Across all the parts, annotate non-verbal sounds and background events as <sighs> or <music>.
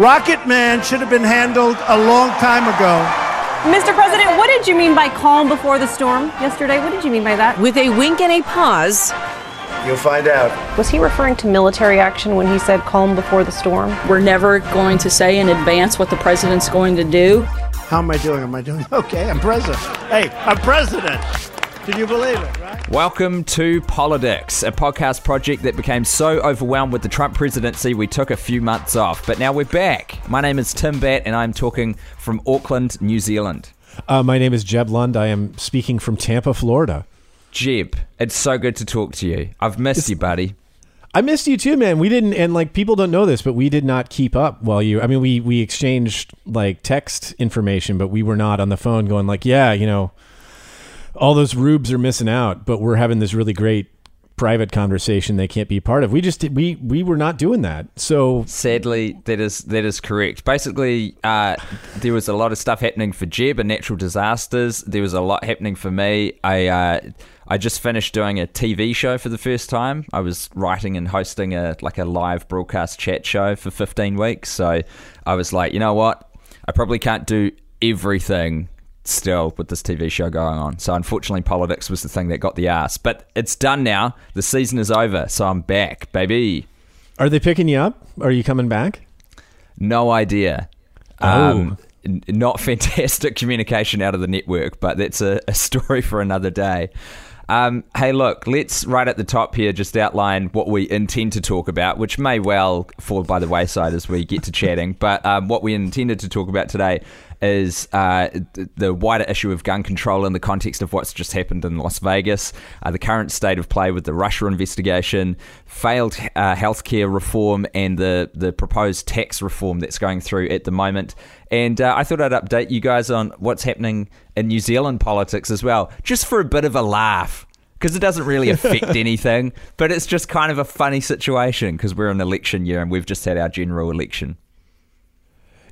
Rocket Man should have been handled a long time ago. Mr. President, what did you mean by calm before the storm yesterday? What did you mean by that? With a wink and a pause, You'll find out. Was he referring to military action when he said calm before the storm? We're never going to say in advance what the president's going to do. How am I doing? Am I doing <laughs> okay? I'm president. Hey, I'm president. Can you believe it, right? Welcome to Politics, a podcast project that became so overwhelmed with the Trump presidency we took a few months off. But now we're back. My name is Tim Batt and I'm talking from Auckland, New Zealand. Uh, my name is Jeb Lund. I am speaking from Tampa, Florida. Jeb, it's so good to talk to you. I've missed you, buddy. I missed you too, man. We didn't, and like people don't know this, but we did not keep up while you. I mean, we we exchanged like text information, but we were not on the phone going like, yeah, you know, all those rubes are missing out. But we're having this really great private conversation they can't be part of. We just we we were not doing that. So Sadly, that is that is correct. Basically, uh, there was a lot of stuff happening for Jeb and natural disasters. There was a lot happening for me. I uh, I just finished doing a TV show for the first time. I was writing and hosting a like a live broadcast chat show for 15 weeks. So I was like, you know what? I probably can't do everything still with this TV show going on. So unfortunately, politics was the thing that got the ass. But it's done now. The season is over, so I'm back, baby. are they picking you up? Are you coming back? No idea. Um, n- not <laughs> fantastic communication out of the network, but that's a, a story for another day. Um, hey, look, let's right at the top here just outline what we intend to talk about, which may well fall by the wayside as we get to chatting. <laughs> But um, what we intended to talk about today is uh, the wider issue of gun control in the context of what's just happened in Las Vegas, uh, the current state of play with the Russia investigation, failed uh, healthcare reform, and the, the proposed tax reform that's going through at the moment. And uh, I thought I'd update you guys on what's happening in New Zealand politics as well, just for a bit of a laugh. Because it doesn't really affect <laughs> anything, but it's just kind of a funny situation because we're in election year and we've just had our general election.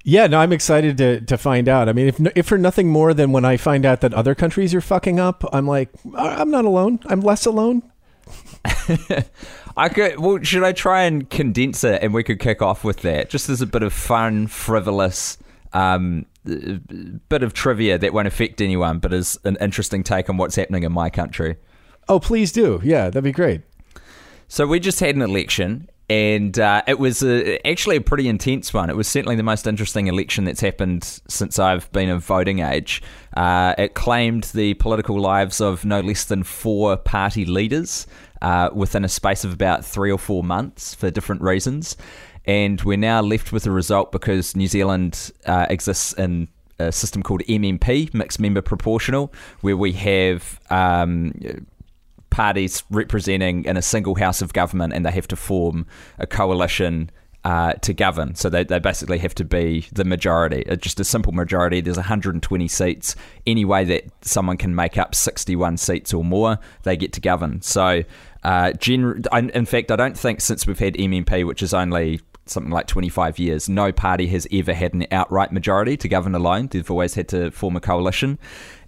Yeah, no, I'm excited to to find out. I mean, if if for nothing more than when I find out that other countries are fucking up, I'm like, "I- I'm not alone. I'm less alone. <laughs> I could. Well, should I try and condense it, and we could kick off with that, just as a bit of fun, frivolous, um, bit of trivia that won't affect anyone, but is an interesting take on what's happening in my country. Oh, please do. Yeah, that'd be great. So we just had an election, and uh, it was a, actually a pretty intense one. It was certainly the most interesting election that's happened since I've been of voting age. Uh, it claimed the political lives of no less than four party leaders uh, within a space of about three or four months for different reasons. And we're now left with a result because New Zealand uh, exists in a system called MMP, mixed member proportional, where we have um, parties representing in a single house of government and they have to form a coalition uh, to govern. So they, they basically have to be the majority, uh, just a simple majority. There's 120 seats. Any way that someone can make up 61 seats or more, they get to govern. So, uh, gen- in fact, I don't think since we've had MMP, which is only something like 25 years, no party has ever had an outright majority to govern alone. They've always had to form a coalition.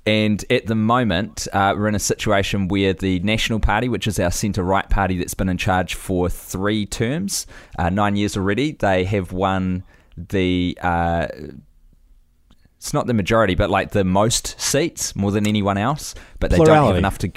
And at the moment, uh, we're in a situation where the National Party, which is our centre right party that's been in charge for three terms, uh, nine years already, they have won the. Uh, it's not the majority, but like the most seats, more than anyone else. But they don't have enough to.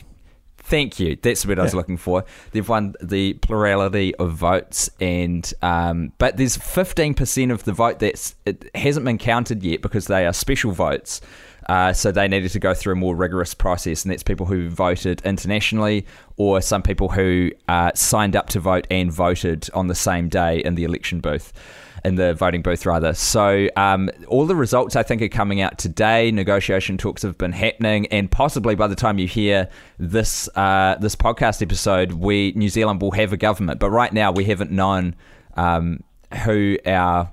Thank you. That's what I was Yeah. looking for. They've won the plurality of votes, and um, but there's 15% of the vote that's it hasn't been counted yet because they are special votes. Uh, so they needed to go through a more rigorous process, and that's people who voted internationally, or some people who uh, signed up to vote and voted on the same day in the election booth in the voting booth rather. So um, all the results I think are coming out today. Negotiation talks have been happening, and possibly by the time you hear this uh, this podcast episode, we New Zealand will have a government. But right now we haven't known um, who our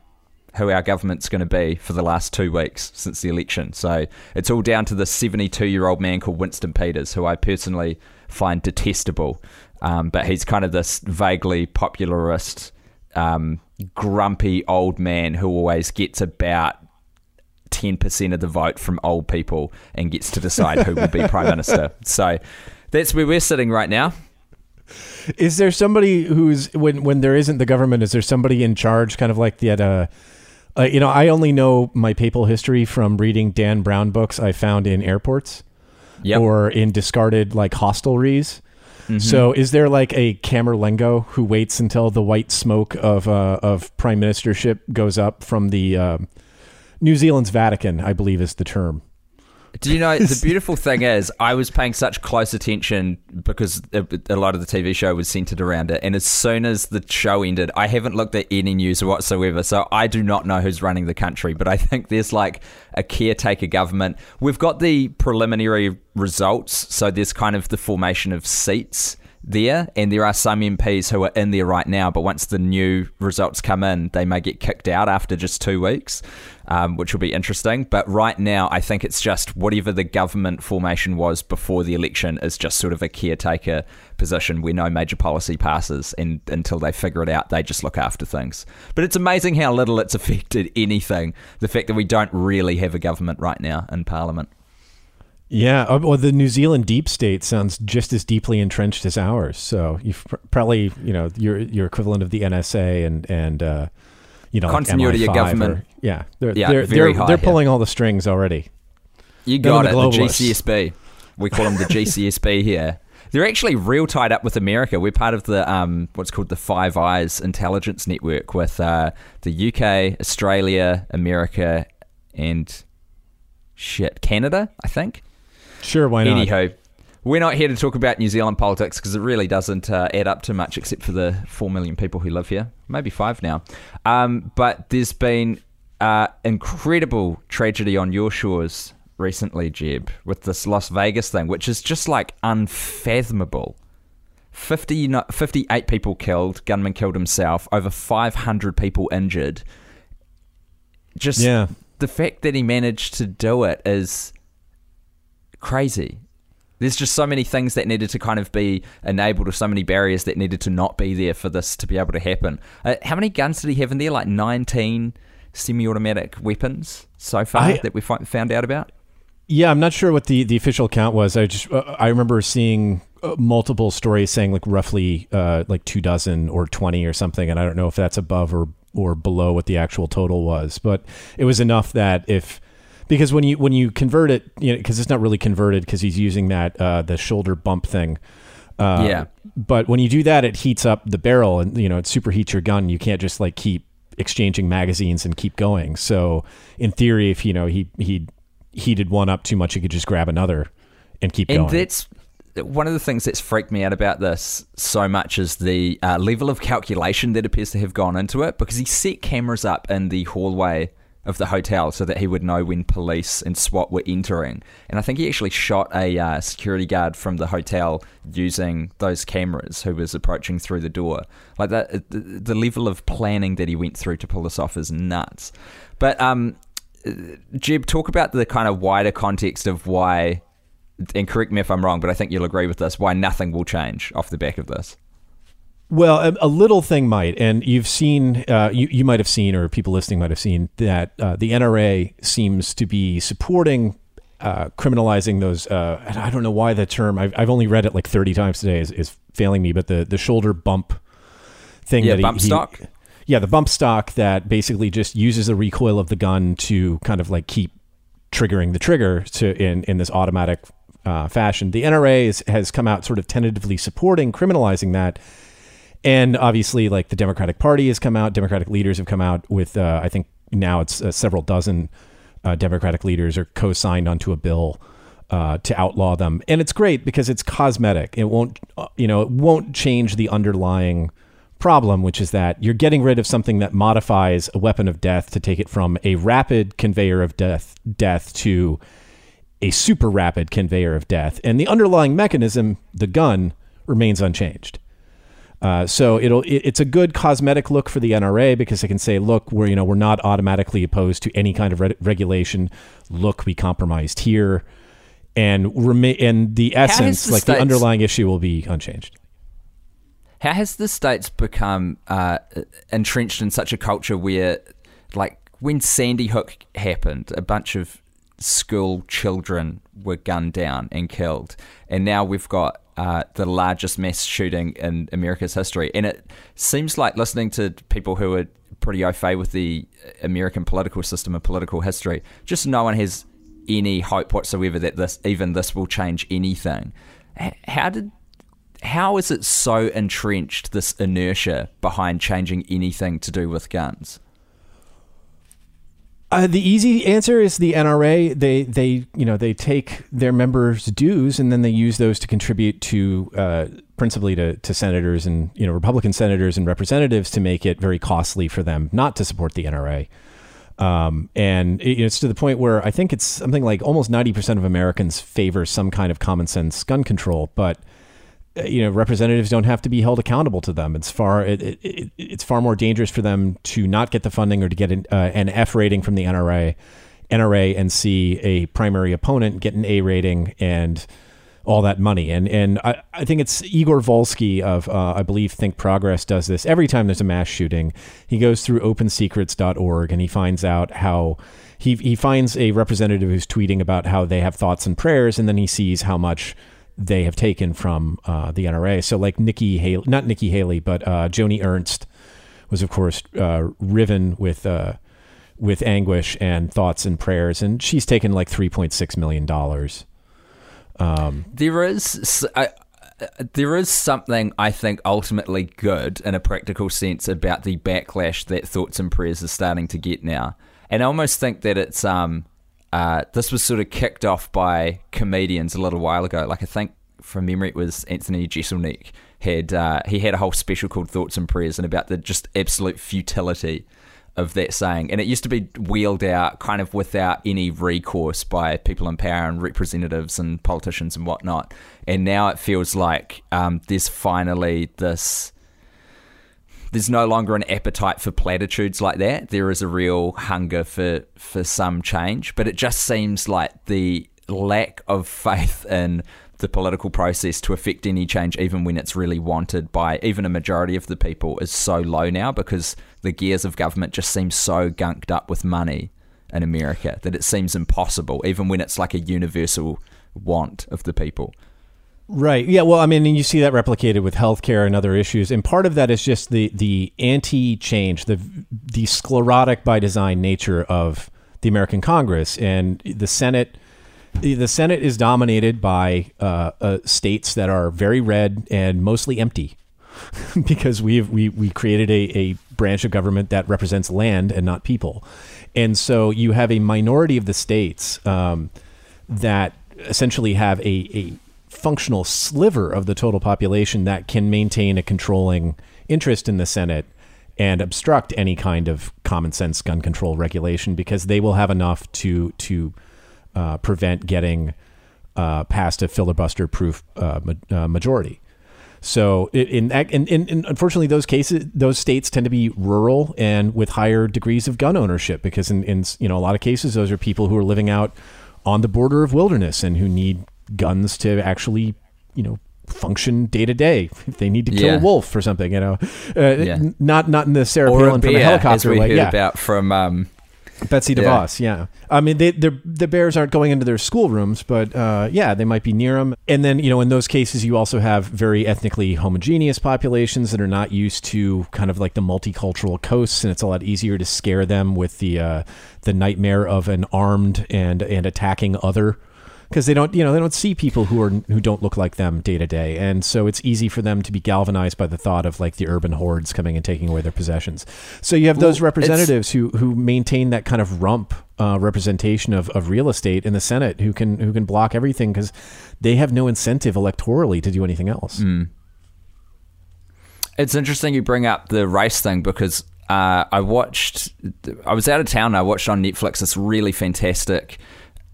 who our government's going to be for the last two weeks since the election. So it's all down to this 72 year old man called Winston Peters, who I personally find detestable. Um, but he's kind of this vaguely popularist, um, grumpy old man who always gets about 10% of the vote from old people and gets to decide who will be prime minister. <laughs> So that's where we're sitting right now. Is there somebody who's when when there isn't the government? Is there somebody in charge, kind of like the uh, Uh, you know, I only know my papal history from reading Dan Brown books I found in airports Yep. or in discarded like hostelries. Mm-hmm. So, is there like a Camerlengo who waits until the white smoke of uh, of prime ministership goes up from the uh, New Zealand's Vatican? I believe is the term. Do you know the beautiful thing is I was paying such close attention because a, lot of the TV show was centered around it, and as soon as the show ended, I haven't looked at any news whatsoever, so I do not know who's running the country. But I think there's like a caretaker government. We've got the preliminary results, so there's kind of the formation of seats there, and there are some MPs who are in there right now. But once the new results come in, they may get kicked out after just two weeks, um, which will be interesting. But right now, I think it's just whatever the government formation was before the election is just sort of a caretaker position where no major policy passes, and until they figure it out, they just look after things. But it's amazing how little it's <laughs> affected anything. The fact that we don't really have a government right now in Parliament. Yeah, uh, well, the New Zealand deep state sounds just as deeply entrenched as ours. So you've pr- probably, you know, your your equivalent of the NSA and and uh, you know, like Continuity of government. or- yeah, they're Yeah, they're very they're, high they're pulling all the strings already. You got it, the the. GCSB. We call them the GCSB <laughs> here. They're actually real tied up with America. We're part of the um, what's called the Five Eyes intelligence network with uh, the UK, Australia, America, and shit, Canada. I think. Sure, why not? Anyhow, we're not here to talk about New Zealand politics because it really doesn't uh, add up to much except for the 4 million people who live here. Maybe five now. Um, but there's been uh, incredible tragedy on your shores recently, Jeb, with this Las Vegas thing, which is just like unfathomable. 50, 58 people killed, gunman killed himself, over 500 people injured. Just Yeah. the fact that he managed to do it is crazy. There's just so many things that needed to kind of be enabled, or so many barriers that needed to not be there for this to be able to happen. Uh, how many guns did he have in there? Like 19 semi-automatic weapons so far I- that we found out about. Yeah, I'm not sure what the, the official count was. I just uh, I remember seeing uh, multiple stories saying like roughly uh, like two dozen or twenty or something, and I don't know if that's above or or below what the actual total was, but it was enough that if because when you when you convert it, you know, because it's not really converted because he's using that uh, the shoulder bump thing. Uh, Yeah. But when you do that, it heats up the barrel, and you know it superheats your gun. You can't just like keep exchanging magazines and keep going. So in theory, if you know he he heated one up too much, he could just grab another and keep And going. that's one of the things that's freaked me out about this so much is the uh, level of calculation that appears to have gone into it because he set cameras up in the hallway of the hotel so that he would know when police and SWAT were entering. And I think he actually shot a uh, security guard from the hotel using those cameras who was approaching through the door. Like that, the, level of planning that he went through to pull this off is nuts. But um, Jeb, talk about the kind of wider context of why, and correct me if I'm wrong, but I think you'll agree with this, why nothing will change off the back of this. Well, a, a little thing might, and you've seen, uh, you, you might have seen, or people listening might have seen, that uh, the NRA seems to be supporting uh, criminalizing those. Uh, and I don't know why the term, I've, I've only read it like 30 times today, is, is failing me, but the, the shoulder bump thing Yeah, that bump he, stock? Yeah, the bump stock that basically just uses the recoil of the gun to kind of like keep triggering the trigger to in in this automatic uh, fashion. The NRA is, has come out sort of tentatively supporting criminalizing that, and obviously, like the Democratic Party has come out, Democratic leaders have come out with. Uh, I think now it's uh, several dozen uh, Democratic leaders are co-signed onto a bill. Uh, to outlaw them, and it's great because it's cosmetic. It won't, uh, you know, it won't change the underlying problem, which is that you're getting rid of something that modifies a weapon of death to take it from a rapid conveyor of death death to a super rapid conveyor of death, and the underlying mechanism, the gun, remains unchanged. Uh, so it'll it, it's a good cosmetic look for the NRA because they can say, look, we're you know we're not automatically opposed to any kind of re- regulation. Look, we compromised here, and remain and the essence, the like the underlying issue, will be unchanged. How has the states become uh, entrenched in such a culture where, like, when Sandy Hook happened, a bunch of school children were gunned down and killed, and now we've got uh, the largest mass shooting in America's history. And it seems like listening to people who are pretty au fait with the American political system and political history. Just no one has any hope whatsoever that this even this will change anything. How did how is it so entrenched this inertia behind changing anything to do with guns? Uh, the easy answer is the NRA. They they you know they take their members' dues and then they use those to contribute to uh, principally to, to senators and you know Republican senators and representatives to make it very costly for them not to support the NRA. Um, and it- it's to the point where I think it's something like almost ninety percent of Americans favor some kind of common sense gun control, but you know representatives don't have to be held accountable to them. It's far it, it, it, it's far more dangerous for them to not get the funding or to get an, uh, an F rating from the NRA, NRA, and see a primary opponent get an A rating and all that money. And and I, I think it's Igor Volsky of uh, I believe Think Progress does this every time there's a mass shooting. He goes through OpenSecrets.org and he finds out how. He, he finds a representative who's tweeting about how they have thoughts and prayers, and then he sees how much they have taken from uh, the NRA. So, like Nikki Haley, not Nikki Haley, but uh, Joni Ernst was, of course, uh, riven with uh, with anguish and thoughts and prayers, and she's taken like three point six million dollars. There is I- there is something I think ultimately good in a practical sense about the backlash that thoughts and prayers are starting to get now, and I almost think that it's um uh, this was sort of kicked off by comedians a little while ago. Like I think from memory it was Anthony Jeselnik had uh, he had a whole special called Thoughts and Prayers and about the just absolute futility of that saying. And it used to be wheeled out kind of without any recourse by people in power and representatives and politicians and whatnot. And now it feels like um, there's finally this. There's no longer an appetite for platitudes like that. There is a real hunger for for some change, but it just seems like the lack of faith in the political process to affect any change, even when it's really wanted by even a majority of the people, is so low now because the gears of government just seem so gunked up with money in America that it seems impossible, even when it's like a universal want of the people. Right. Yeah. Well, I mean, and you see that replicated with healthcare and other issues, and part of that is just the the anti-change, the the sclerotic by design nature of the American Congress and the Senate. The Senate is dominated by uh, uh, states that are very red and mostly empty, <laughs> because we've we we created a, a branch of government that represents land and not people, and so you have a minority of the states um, that essentially have a, a functional sliver of the total population that can maintain a controlling interest in the Senate and obstruct any kind of common sense gun control regulation because they will have enough to to uh, prevent getting uh, past a filibuster proof uh, ma- uh, majority. So in, in, in, in unfortunately those cases those states tend to be rural and with higher degrees of gun ownership because in, in you know a lot of cases those are people who are living out on the border of wilderness and who need guns to actually you know function day to day <laughs> if they need to kill Yeah. a wolf or something you know uh, Yeah. not not in the Sarah Or Palin from as helicopter we way yeah about from um, Betsy DeVos, yeah. I mean, they, the bears aren't going into their schoolrooms, but uh, yeah, they might be near them. And then, you know, in those cases, you also have very ethnically homogeneous populations that are not used to kind of like the multicultural coasts, and it's a lot easier to scare them with the uh, the nightmare of an armed and and attacking other. Because they don't, you know, they don't see people who are who don't look like them day to day, and so it's easy for them to be galvanized by the thought of like the urban hordes coming and taking away their possessions. So you have those Well, representatives who who maintain that kind of rump uh, representation of, of real estate in the Senate, who can who can block everything because they have no incentive electorally to do anything else. It's interesting you bring up the race thing because uh, I watched, I was out of town. And I watched on Netflix this really fantastic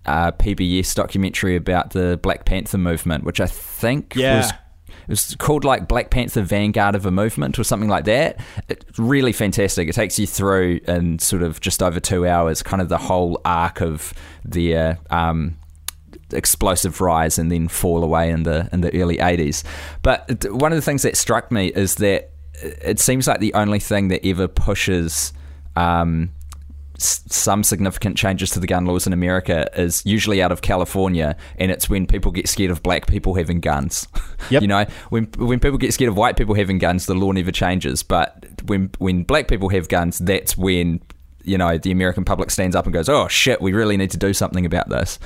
uh, PBS documentary about the Black Panther movement, which I think Yeah. was it was called like Black Panther Vanguard of a Movement or something like that. It's really fantastic. It takes you through in sort of just over two hours, kind of the whole arc of their um, explosive rise and then fall away in the in the early 80s. But one of the things that struck me is that it seems like the only thing that ever pushes um, s- some significant changes to the gun laws in America is usually out of California, and it's when people get scared of black people having guns. <laughs> Yep. you know, when when people get scared of white people having guns, the law never changes. But when when black people have guns, that's when you know the American public stands up and goes, "Oh shit, we really need to do something about this."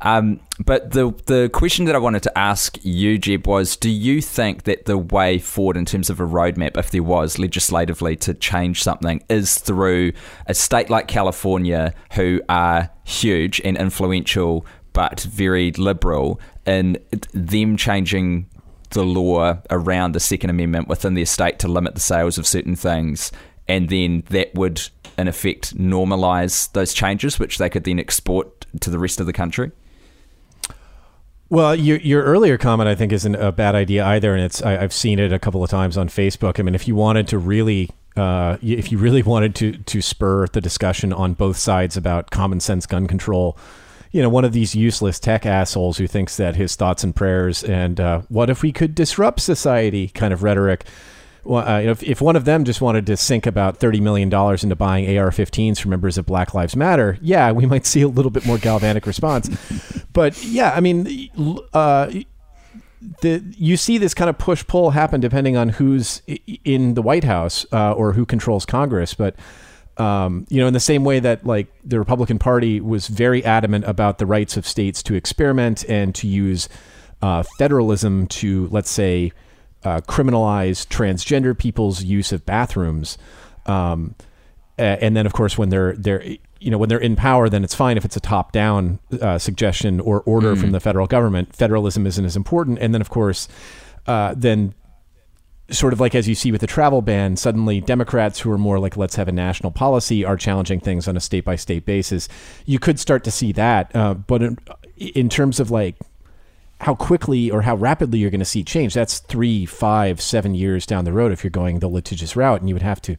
Um, but the the question that I wanted to ask you, Jeb, was: Do you think that the way forward in terms of a roadmap, if there was legislatively to change something, is through a state like California, who are huge and influential, but very liberal, in them changing the law around the Second Amendment within their state to limit the sales of certain things, and then that would, in effect, normalize those changes, which they could then export to the rest of the country? Well, your your earlier comment I think isn't a bad idea either, and it's I, I've seen it a couple of times on Facebook. I mean, if you wanted to really, uh, if you really <laughs> wanted to to spur the discussion on both sides about common sense gun control, you know, one of these useless tech assholes who thinks that his thoughts and prayers and uh, what if we could disrupt society kind of rhetoric. Well, uh, if, if one of them just wanted to sink about thirty million dollars into buying AR-15s for members of Black Lives Matter, yeah, we might <laughs> see a little bit more galvanic response. But yeah, I mean, uh, the you see this kind of push pull happen depending on who's in the White House uh, or who controls Congress. But um, you know, in the same way that like the Republican Party was very adamant about the rights of states to experiment and to use uh, federalism to, let's say, uh, criminalize transgender people's use of bathrooms. Um, and then, of course, when they're they're you know when they're in power, then it's fine if it's a top down uh, suggestion or order from the federal government. Federalism isn't as important. And then, of course, uh, then sort of like as you see with the travel ban, suddenly Democrats who are more like let's have a national policy are challenging things on a state by state basis. You could start to see that, uh, but in, in terms of like how quickly or how rapidly you're going to see change, that's three, five, seven years down the road if you're going the litigious route, and you would have to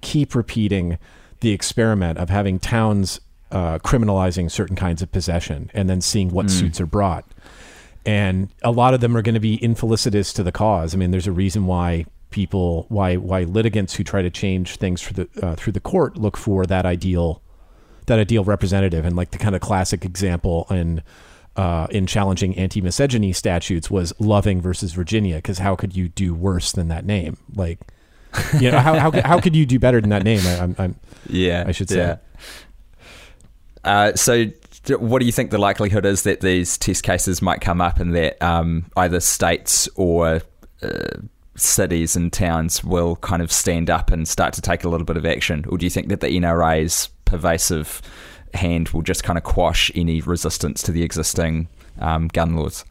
keep repeating the experiment of having towns uh, criminalizing certain kinds of possession and then seeing what suits are brought and a lot of them are going to be infelicitous to the cause. I mean, there's a reason why people, why why litigants who try to change things through the uh, through the court look for that ideal, that ideal representative. And like the kind of classic example in uh, in challenging anti-miscegenation statutes was Loving versus Virginia, because how could you do worse than that name? Like, you know, how how, could- how could you do better than that name? I, I'm, I'm Yeah, I should say. yeah. Uh, so, what do you think the likelihood is that these test cases might come up and that um, either states or uh, cities and towns will kind of stand up and start to take a little bit of action? Or do you think that the NRA's pervasive hand will just kind of quash any resistance to the existing um, gun laws?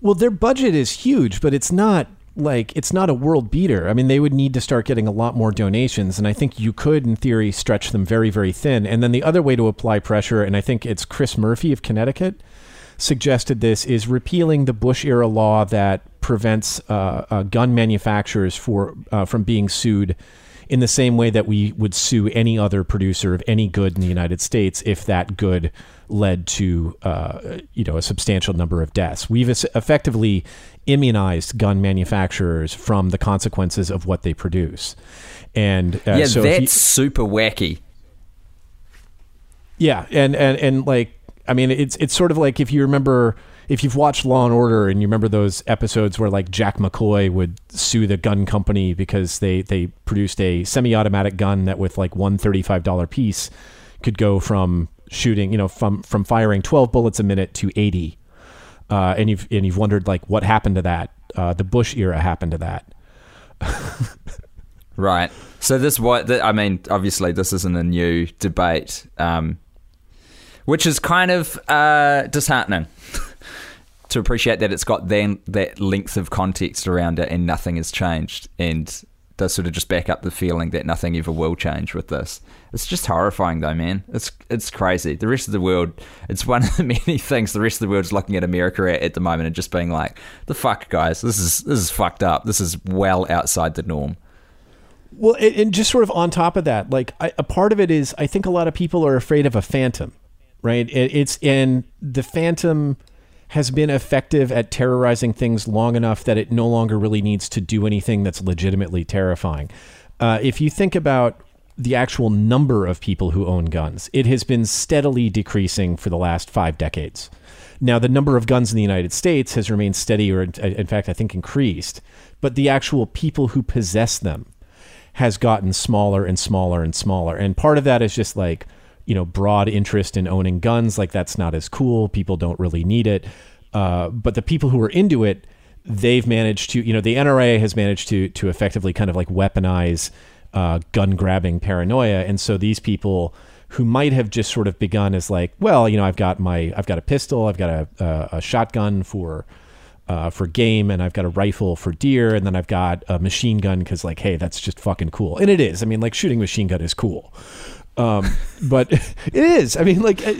Well, their budget is huge, but it's not like it's not a world beater. I mean, they would need to start getting a lot more donations, and I think you could, in theory, stretch them very, very thin. And then the other way to apply pressure, and I think it's Chris Murphy of Connecticut suggested this, is repealing the Bush era law that prevents uh, uh, gun manufacturers for uh, from being sued in the same way that we would sue any other producer of any good in the United States if that good led to uh, you know a substantial number of deaths. We've effectively immunized gun manufacturers from the consequences of what they produce. And uh, yeah, so that's you- super wacky. yeah, and and and like I mean, it's it's sort of like if you remember if you've watched Law and Order and you remember those episodes where like Jack McCoy would sue the gun company because they they produced a semi-automatic gun that with like one thirty-five dollar piece could go from shooting, you know, from from firing twelve bullets a minute to eighty. Uh, and you've and you've wondered like what happened to that. Uh, the Bush era happened to that. <laughs> Right. So this what I mean. Obviously, this isn't a new debate, um, which is kind of uh, disheartening <laughs> to appreciate that it's got then that length of context around it and nothing has changed, and does sort of just back up the feeling that nothing ever will change with this. It's just horrifying, though, man. It's it's crazy. The rest of the world, it's one of the <laughs> many things the rest of the world's looking at America at, at the moment and just being like, "The fuck, guys, this is this is fucked up. This is well outside the norm." Well, and, just sort of on top of that, like I, a part of it is, I think a lot of people are afraid of a phantom, right? It, it's and the phantom has been effective at terrorizing things long enough that it no longer really needs to do anything that's legitimately terrifying. Uh, if you think about the actual number of people who own guns. It has been steadily decreasing for the last five decades. Now, the number of guns in the United States has remained steady, or in fact, I think increased, but the actual people who possess them has gotten smaller and smaller and smaller. And part of that is just like, you know, broad interest in owning guns. Like, that's not as cool. People don't really need it. Uh, but the people who are into it, they've managed to, you know, the NRA has managed to to effectively kind of like weaponize uh, gun grabbing paranoia, and so these people who might have just sort of begun as like, well, you know, I've got my, I've got a pistol, I've got a, a, a shotgun for, uh, for game, and I've got a rifle for deer, and then I've got a machine gun because, like, hey, that's just fucking cool, and it is. I mean, like, shooting machine gun is cool, um, but <laughs> it is. I mean, like, uh,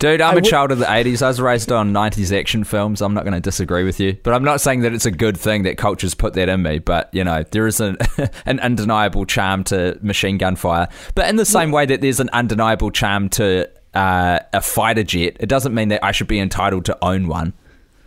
Dude, I'm a child of the 80s. I was raised on 90s action films. I'm not going to disagree with you. But I'm not saying that it's a good thing that culture's put that in me. But, you know, there is an, <laughs> an undeniable charm to machine gun fire. But in the same way that there's an undeniable charm to uh, a fighter jet, it doesn't mean that I should be entitled to own one.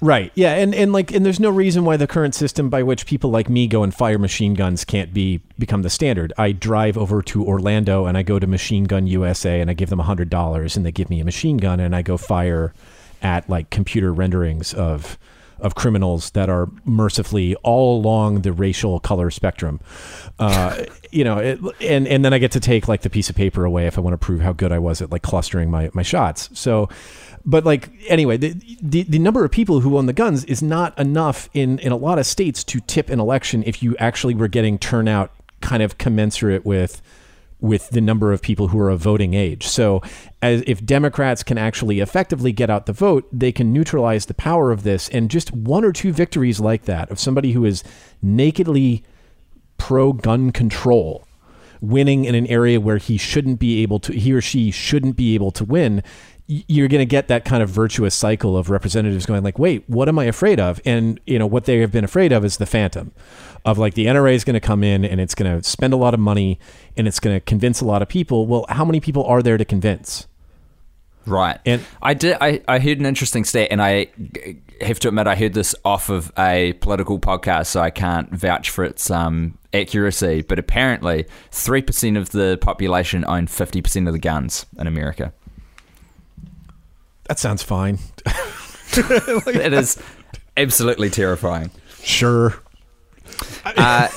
Right. Yeah, and and like and there's no reason why the current system by which people like me go and fire machine guns can't be become the standard. I drive over to Orlando and I go to Machine Gun USA and I give them $100 and they give me a machine gun and I go fire at like computer renderings of of criminals that are mercifully all along the racial color spectrum. Uh, <laughs> you know, it, and and then I get to take like the piece of paper away if I want to prove how good I was at like clustering my my shots. So but like anyway, the, the, the number of people who own the guns is not enough in in a lot of states to tip an election if you actually were getting turnout kind of commensurate with with the number of people who are of voting age. So, as if Democrats can actually effectively get out the vote, they can neutralize the power of this. And just one or two victories like that of somebody who is nakedly pro gun control winning in an area where he shouldn't be able to he or she shouldn't be able to win you're going to get that kind of virtuous cycle of representatives going like, wait, what am I afraid of? And you know what they have been afraid of is the phantom, of like the NRA is going to come in and it's going to spend a lot of money and it's going to convince a lot of people. Well, how many people are there to convince? Right. And I did. I, I heard an interesting stat, and I have to admit I heard this off of a political podcast, so I can't vouch for its um, accuracy. But apparently, three percent of the population own fifty percent of the guns in America. That sounds fine. <laughs> it is absolutely terrifying. Sure. Uh,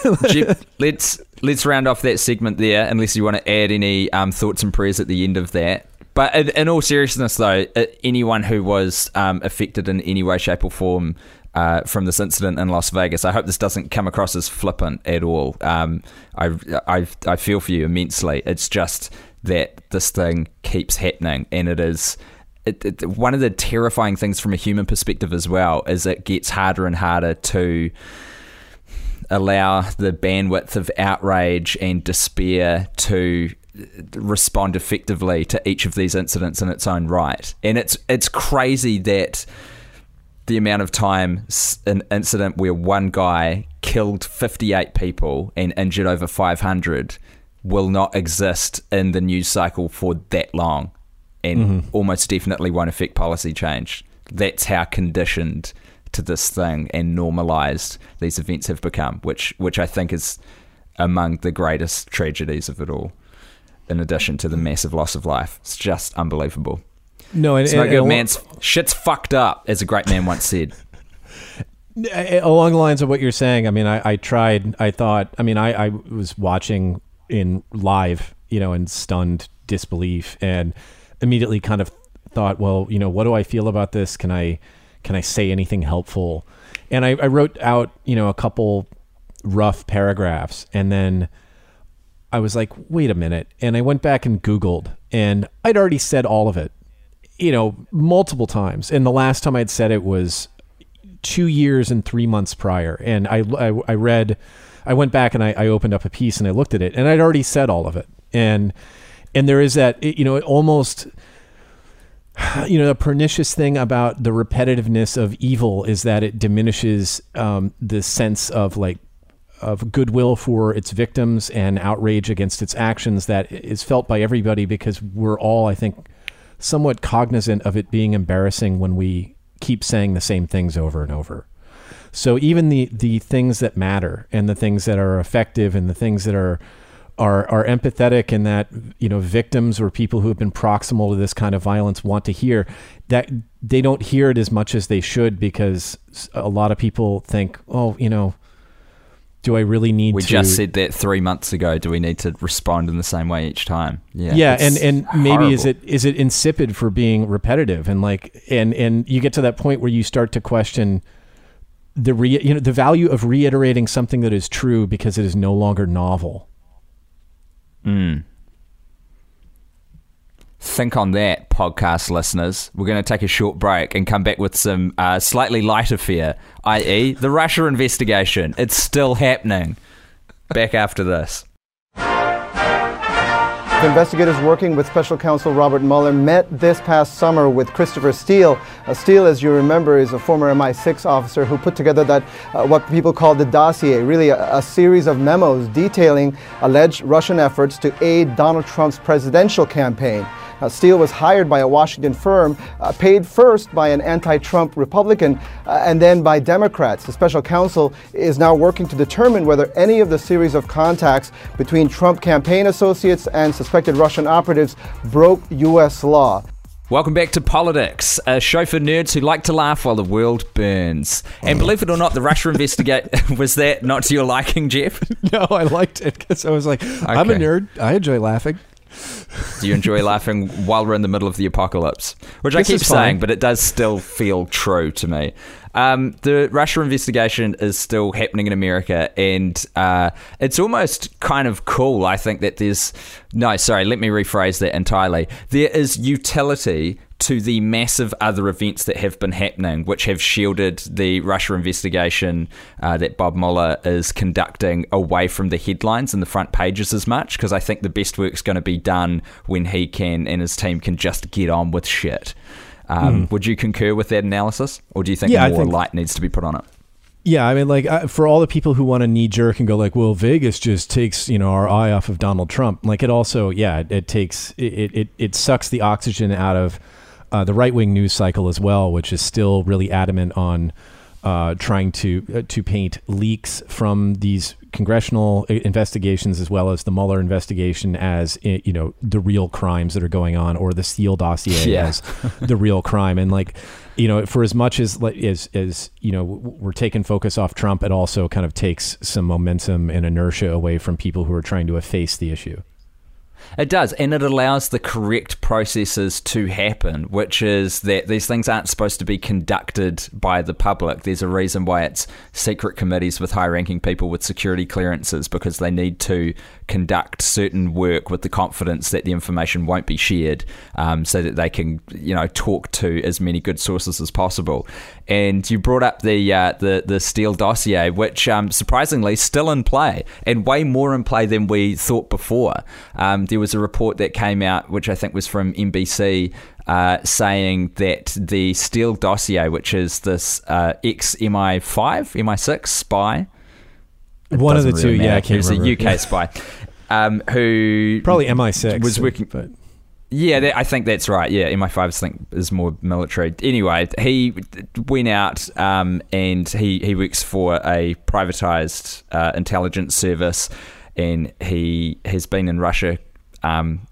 let's let's round off that segment there, unless you want to add any um, thoughts and prayers at the end of that. But in, in all seriousness, though, uh, anyone who was um, affected in any way, shape, or form uh, from this incident in Las Vegas, I hope this doesn't come across as flippant at all. Um, I, I I feel for you immensely. It's just that this thing keeps happening, and it is it, it, one of the terrifying things from a human perspective as well is it gets harder and harder to allow the bandwidth of outrage and despair to respond effectively to each of these incidents in its own right. And it's it's crazy that the amount of time an incident where one guy killed 58 people and injured over 500 will not exist in the news cycle for that long and mm-hmm. almost definitely won't affect policy change. That's how conditioned to this thing and normalized these events have become, which which I think is among the greatest tragedies of it all. In addition to the massive loss of life, it's just unbelievable. No, and, it's no good, man. Shit's fucked up, as a great man once said. <laughs> Along the lines of what you're saying, I mean, I, I tried. I thought. I mean, I, I was watching in live, you know, in stunned disbelief, and immediately kind of thought, well, you know, what do I feel about this? Can I can I say anything helpful? And I, I wrote out, you know, a couple rough paragraphs, and then I was like, wait a minute, and I went back and Googled, and I'd already said all of it, you know, multiple times. And the last time I'd said it was two years and three months prior, and I I, I read. I went back and I, I opened up a piece and I looked at it, and I'd already said all of it, and and there is that you know almost <sighs> you know the pernicious thing about the repetitiveness of evil is that it diminishes um, the sense of like of goodwill for its victims and outrage against its actions that is felt by everybody because we're all i think somewhat cognizant of it being embarrassing when we keep saying the same things over and over. So even the the things that matter and the things that are effective and the things that are are are empathetic and that you know victims or people who have been proximal to this kind of violence want to hear that they don't hear it as much as they should because a lot of people think, oh, you know, do I really need to we to? just said that three months ago. Do we need to respond in the same way each time? Yeah, yeah, and and maybe is it is it insipid for being repetitive and like and and you get to that point where you start to question the re, you know the value of reiterating something that is true because it is no longer novel. Think on that, podcast listeners. We're going to take a short break and come back with some uh, slightly lighter fear, i.e., the Russia investigation. It's still happening. Back after this. Investigators working with special counsel Robert Mueller met this past summer with Christopher Steele. Uh, Steele, as you remember, is a former MI6 officer who put together that uh, what people call the dossier, really a, a series of memos detailing alleged Russian efforts to aid Donald Trump's presidential campaign. Uh, Steele was hired by a Washington firm, uh, paid first by an anti Trump Republican uh, and then by Democrats. The special counsel is now working to determine whether any of the series of contacts between Trump campaign associates and suspected Russian operatives broke U.S. law. Welcome back to Politics, a show for nerds who like to laugh while the world burns. And believe it or not, the Russia investigate <laughs> was that not to your liking, Jeff? <laughs> No, I liked it because I was like, I'm a nerd. I enjoy laughing. <laughs> Do you enjoy laughing while we're in the middle of the apocalypse? Which I keep saying, but it does still feel true to me. Um, the Russia investigation is still happening in America, and uh, it's almost kind of cool. I think that there's no, sorry, let me rephrase that entirely. There is utility to the massive other events that have been happening, which have shielded the Russia investigation uh, that Bob Mueller is conducting away from the headlines and the front pages as much, because I think the best work's going to be done when he can and his team can just get on with shit. Um, Would you concur with that analysis, or do you think. Yeah, more think- light needs to be put on it? Yeah, I mean, like uh, for all the people who want to knee jerk and go like, "Well, Vegas just takes you know our eye off of Donald Trump." Like it also, yeah, it, it takes it, it it sucks the oxygen out of uh, the right wing news cycle as well, which is still really adamant on uh, trying to uh, to paint leaks from these congressional investigations as well as the Mueller investigation as you know the real crimes that are going on, or the Steele dossier Yeah. as the real crime. And like, you know, for as much as as as you know, we're taking focus off Trump, it also kind of takes some momentum and inertia away from people who are trying to efface the issue. It does, and it allows the correct processes to happen, which is that these things aren't supposed to be conducted by the public. There's a reason why it's secret committees with high ranking people with security clearances because they need to conduct certain work with the confidence that the information won't be shared um, so that they can, you know, talk to as many good sources as possible. And you brought up the uh, the the Steele dossier, which um, surprisingly still in play and way more in play than we thought before. Um, there was a report that came out, which I think was from NBC, uh, saying that the Steele dossier, which is this uh, ex MI5, MI6 spy, it One of the doesn't two, really yeah, I can't He was remember. a UK spy, um, who Probably MI6 was working. but Yeah, that, I think that's right. Yeah, MI5 I think is more military. Anyway, he went out um, and he, he works for a privatized uh, intelligence service, and he has been in Russia. Um,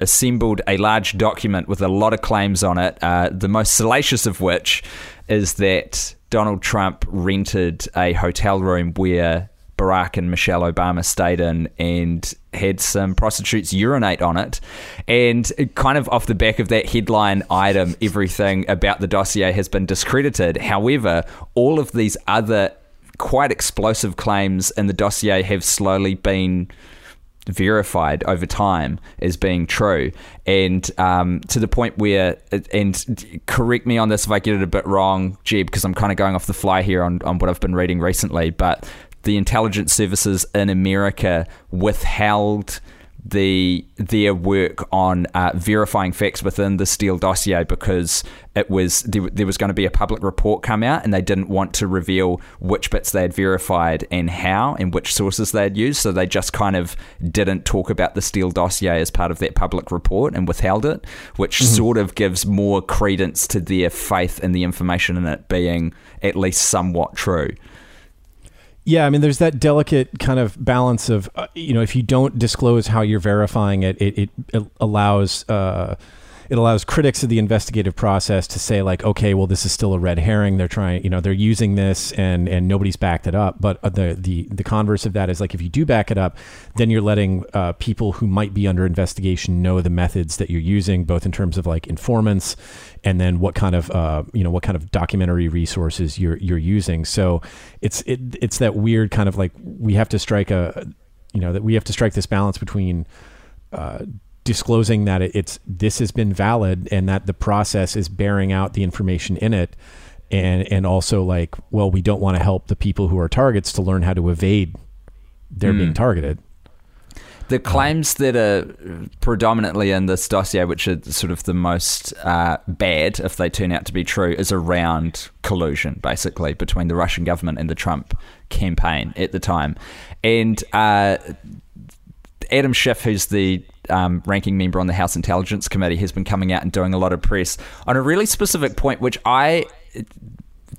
assembled a large document with a lot of claims on it. Uh, the most salacious of which is that Donald Trump rented a hotel room where Barack and Michelle Obama stayed in and had some prostitutes urinate on it. And kind of off the back of that headline item, everything about the dossier has been discredited. However, all of these other quite explosive claims in the dossier have slowly been verified over time as being true, and um, to the point where, and correct me on this if I get it a bit wrong, Jeb, because I'm kind of going off the fly here on, on what I've been reading recently, but the intelligence services in America withheld the their work on uh, verifying facts within the Steele dossier because it was there, there was going to be a public report come out and they didn't want to reveal which bits they had verified and how and which sources they had used. So they just kind of didn't talk about the Steele dossier as part of that public report and withheld it which sort of gives more credence to their faith in the information in it being at least somewhat true Yeah, I mean, there's that delicate kind of balance of, uh, you know, if you don't disclose how you're verifying it, it, it, allows uh, it allows critics of the investigative process to say like, okay, well, this is still a red herring. They're trying, you know, they're using this, and and nobody's backed it up. But uh, the the the converse of that is like, if you do back it up, then you're letting uh, people who might be under investigation know the methods that you're using, both in terms of like informants, and then what kind of uh, you know what kind of documentary resources you're you're using. So it's it, it's that weird kind of like we have to strike a you know that we have to strike this balance between uh, disclosing that it's this has been valid and that the process is bearing out the information in it. And and also like well we don't want to help the people who are targets to learn how to evade their being targeted. The claims that are predominantly in this dossier, which are sort of the most uh, bad if they turn out to be true, is around collusion, basically, between the Russian government and the Trump campaign at the time. And uh, Adam Schiff, who's the um, ranking member on the House Intelligence Committee, has been coming out and doing a lot of press on a really specific point, which I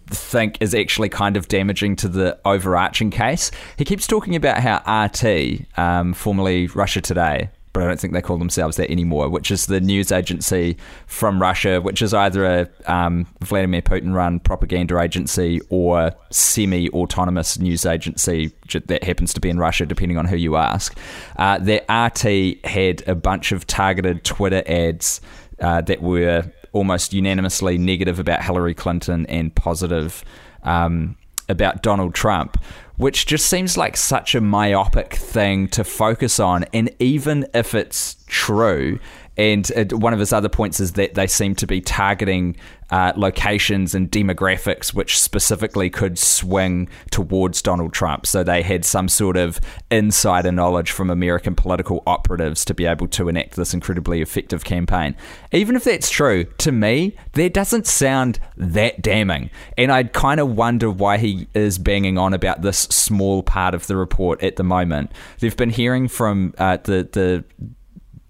think is actually kind of damaging to the overarching case. He keeps talking about how RT, um, formerly Russia Today, but I don't think they call themselves that anymore, which is the news agency from Russia, which is either a um, Vladimir Putin run propaganda agency or semi autonomous news agency that happens to be in Russia, depending on who you ask. Uh, that RT had a bunch of targeted Twitter ads uh, that were almost unanimously negative about Hillary Clinton and positive um, about Donald Trump, which just seems like such a myopic thing to focus on. And even if it's true, and one of his other points is that they seem to be targeting uh, locations and demographics which specifically could swing towards Donald Trump. So they had some sort of insider knowledge from American political operatives to be able to enact this incredibly effective campaign. Even if that's true, to me, that doesn't sound that damning. And I kind of wonder why he is banging on about this small part of the report at the moment. They've been hearing from uh, the the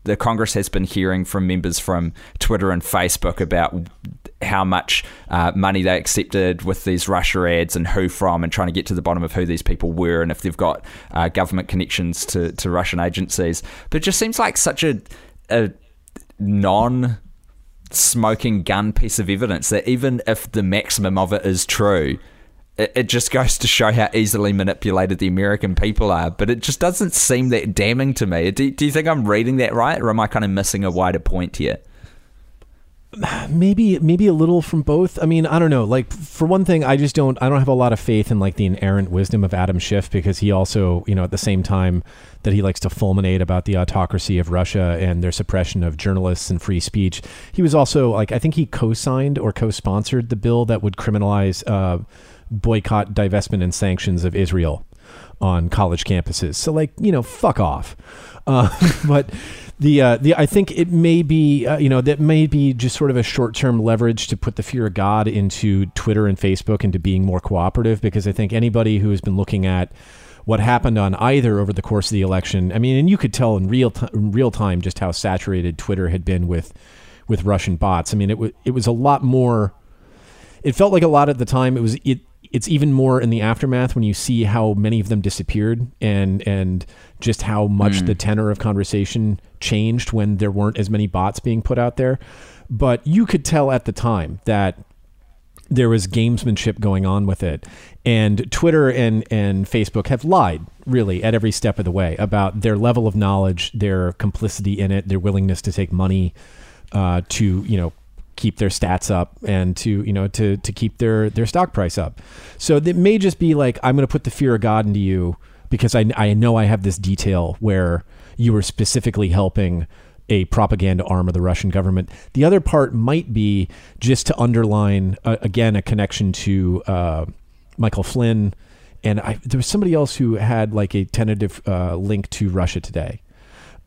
the Congress has been hearing from members from Twitter and Facebook about how much uh, money they accepted with these Russia ads and who from, and trying to get to the bottom of who these people were and if they've got uh, government connections to, to Russian agencies. But it just seems like such a, a non smoking gun piece of evidence that even if the maximum of it is true, it, just goes to show how easily manipulated the American people are. But it just doesn't seem that damning to me. Do, do you think I'm reading that right, or am I kind of missing a wider point here? <sighs> maybe maybe a little from both i mean i don't know like for one thing i just don't i don't have a lot of faith in like the inerrant wisdom of adam schiff because he also you know at the same time that he likes to fulminate about the autocracy of russia and their suppression of journalists and free speech he was also like i think he co-signed or co-sponsored the bill that would criminalize uh, boycott divestment and sanctions of israel on college campuses so like you know fuck off uh, <laughs> but the uh, the I think it may be uh, you know that may be just sort of a short term leverage to put the fear of God into Twitter and Facebook into being more cooperative because I think anybody who has been looking at what happened on either over the course of the election, I mean, and you could tell in real t- in real time just how saturated Twitter had been with with Russian bots. I mean, it was it was a lot more. It felt like a lot at the time. It was it it's even more in the aftermath when you see how many of them disappeared and and just how much mm. the tenor of conversation changed when there weren't as many bots being put out there. But you could tell at the time that there was gamesmanship going on with it. And Twitter and, and Facebook have lied really at every step of the way about their level of knowledge, their complicity in it, their willingness to take money uh, to, you know, keep their stats up and to you know to to keep their their stock price up. So it may just be like I'm going to put the fear of God into you because I I know I have this detail where you were specifically helping a propaganda arm of the Russian government. The other part might be just to underline uh, again a connection to uh, Michael Flynn, and I, there was somebody else who had like a tentative uh, link to Russia Today.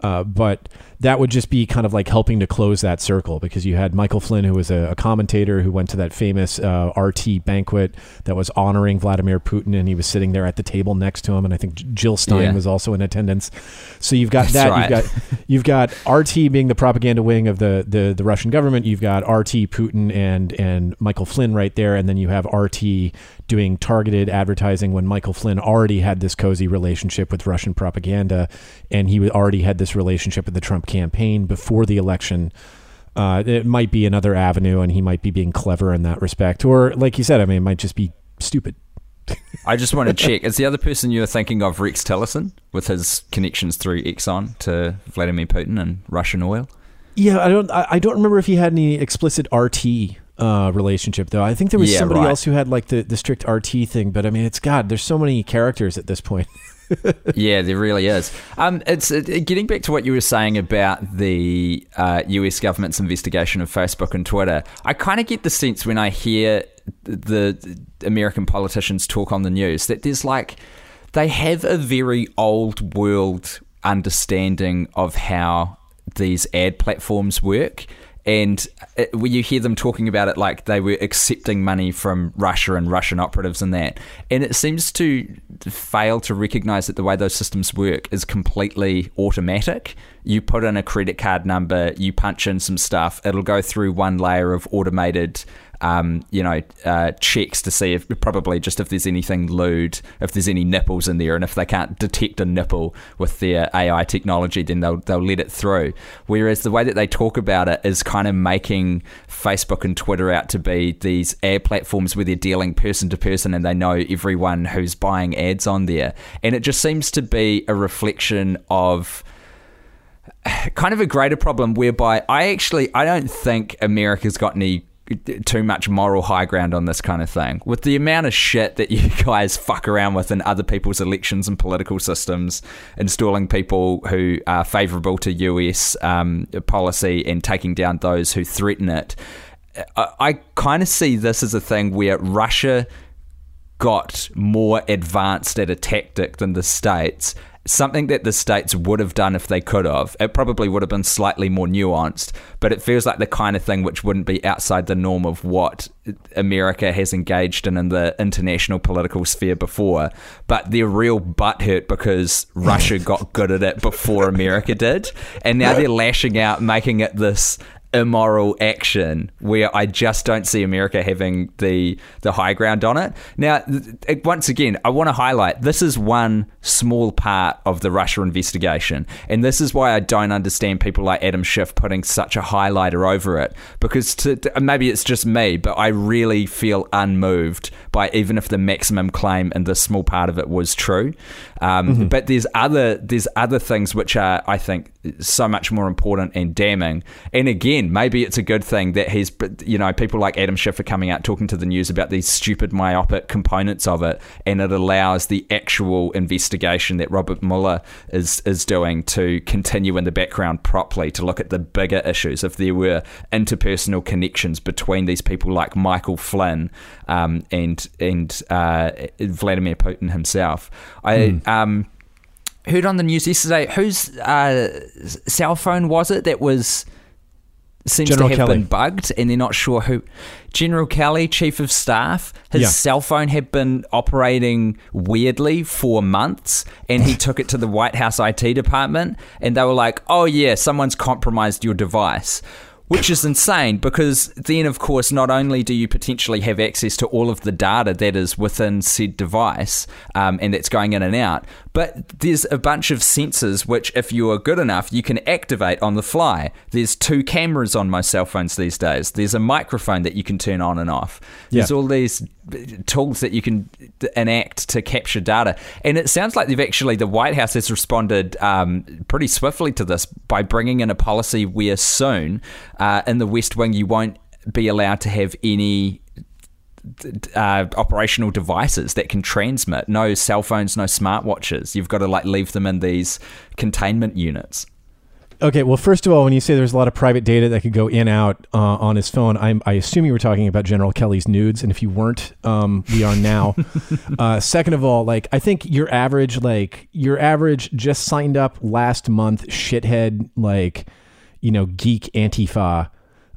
Uh, but that would just be kind of like helping to close that circle because you had Michael Flynn, who was a, a commentator who went to that famous uh, RT banquet that was honoring Vladimir Putin, and he was sitting there at the table next to him. And I think Jill Stein yeah. was also in attendance. So you've got That's that. Right. <laughs> You've got you've got RT being the propaganda wing of the, the the Russian government. You've got RT Putin and and Michael Flynn right there, and then you have RT doing targeted advertising when Michael Flynn already had this cozy relationship with Russian propaganda, and he already had this relationship with the Trump campaign before the election. Uh, it might be another avenue, and he might be being clever in that respect, or like you said, I mean, it might just be stupid. <laughs> I just want to check. Is the other person you're thinking of Rex Tillerson with his connections through Exxon to Vladimir Putin and Russian oil? Yeah, I don't. I, I don't remember if he had any explicit RT uh, relationship though. I think there was Yeah, somebody right. else who had like the, the strict RT thing, but I mean, it's God. There's so many characters at this point. <laughs> yeah, there really is. Um, it's it, getting back to what you were saying about the uh, U.S. government's investigation of Facebook and Twitter. I kind of get the sense when I hear the, the American politicians talk on the news that there's like they have a very old world understanding of how these ad platforms work. And uh, it, when you hear them talking about it like they were accepting money from Russia and Russian operatives and that, and it seems to fail to recognize that the way those systems work is completely automatic. You put in a credit card number, you punch in some stuff, it'll go through one layer of automated um, you know, uh, checks to see if probably just if there's anything lewd, if there's any nipples in there, and if they can't detect a nipple with their AI technology, then they'll they'll let it through. Whereas the way that they talk about it is kind of making Facebook and Twitter out to be these ad platforms where they're dealing person to person, and they know everyone who's buying ads on there, and it just seems to be a reflection of <sighs> kind of a greater problem whereby I actually I don't think America's got any too much moral high ground on this kind of thing. With the amount of shit that you <laughs> guys fuck around with in other people's elections and political systems, installing people who are favourable to US um, policy and taking down those who threaten it, I, I kind of see this as a thing where Russia got more advanced at a tactic than the states something that the states would have done if they could have. It probably would have been slightly more nuanced but it feels like the kind of thing which wouldn't be outside the norm of what america has engaged in in the international political sphere before. But they're real butthurt because russia <laughs> got good at it before america did. And now they're lashing out making it this immoral action where I just don't see America having the the high ground on it. Now, th- once again, I want to highlight this is one small part of the Russia investigation, and this is why I don't understand people like Adam Schiff putting such a highlighter over it. Because to, to- maybe it's just me, but I really feel unmoved by even if the maximum claim in this small part of it was true. Um, But there's other there's other things which are I think so much more important and damning. And again, maybe it's a good thing that he's, you know, people like Adam Schiff are coming out talking to the news about these stupid myopic components of it, and it allows the actual investigation that Robert Mueller is is doing to continue in the background properly to look at the bigger issues. If there were interpersonal connections between these people like Michael Flynn um, and and uh, Vladimir Putin himself, I. Um, heard on the news yesterday whose uh, cell phone was it that was seems General to have Kelly. been bugged and they're not sure who General Kelly chief of staff his Yeah. cell phone had been operating weirdly for months and he <laughs> took it to the White House IT department and they were like oh yeah someone's compromised your device which is insane because then, of course, not only do you potentially have access to all of the data that is within said device um, and that's going in and out, but there's a bunch of sensors which, if you are good enough, you can activate on the fly. There's two cameras on my cell phones these days. There's a microphone that you can turn on and off. There's Yeah. all these tools that you can enact to capture data. And it sounds like they've actually, the White House has responded um, pretty swiftly to this by bringing in a policy where soon uh, in the West Wing you won't be allowed to have any uh, operational devices that can transmit. No cell phones, no smartwatches. You've got to like leave them in these containment units. Okay, well, first of all, when you say there's a lot of private data that could go in out uh, on his phone, I'm, I assume you were talking about General Kelly's nudes, and if you weren't, um, we are now. <laughs> uh, second of all, like I think your average, like your average, just signed up last month, shithead, like you know, geek Antifa,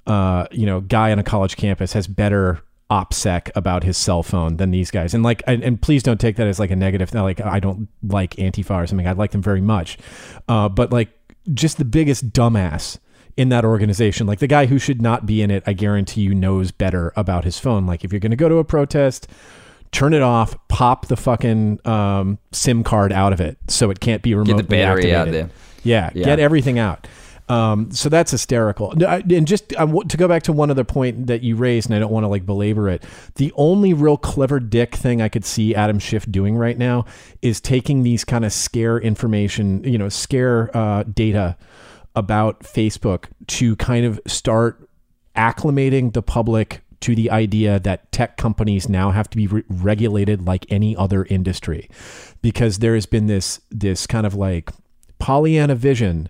uh, you know, guy on a college campus has better opsec about his cell phone than these guys and like and, and please don't take that as like a negative like i don't like antifa or something i like them very much uh, but like just the biggest dumbass in that organization. Like the guy who should not be in it, I guarantee you knows better about his phone. Like if you're going to go to a protest, turn it off, pop the fucking um, SIM card out of it so it can't be remotely Get the battery out activated. there. Yeah, Yeah. get everything out. Um, so that's hysterical. And just want to go back to one other point that you raised, and I don't want to like belabor it. The only real clever dick thing I could see Adam Schiff doing right now is taking these kind of scare information, you know, scare uh, data about Facebook to kind of start acclimating the public to the idea that tech companies now have to be re- regulated like any other industry because there has been this this kind of like Pollyanna vision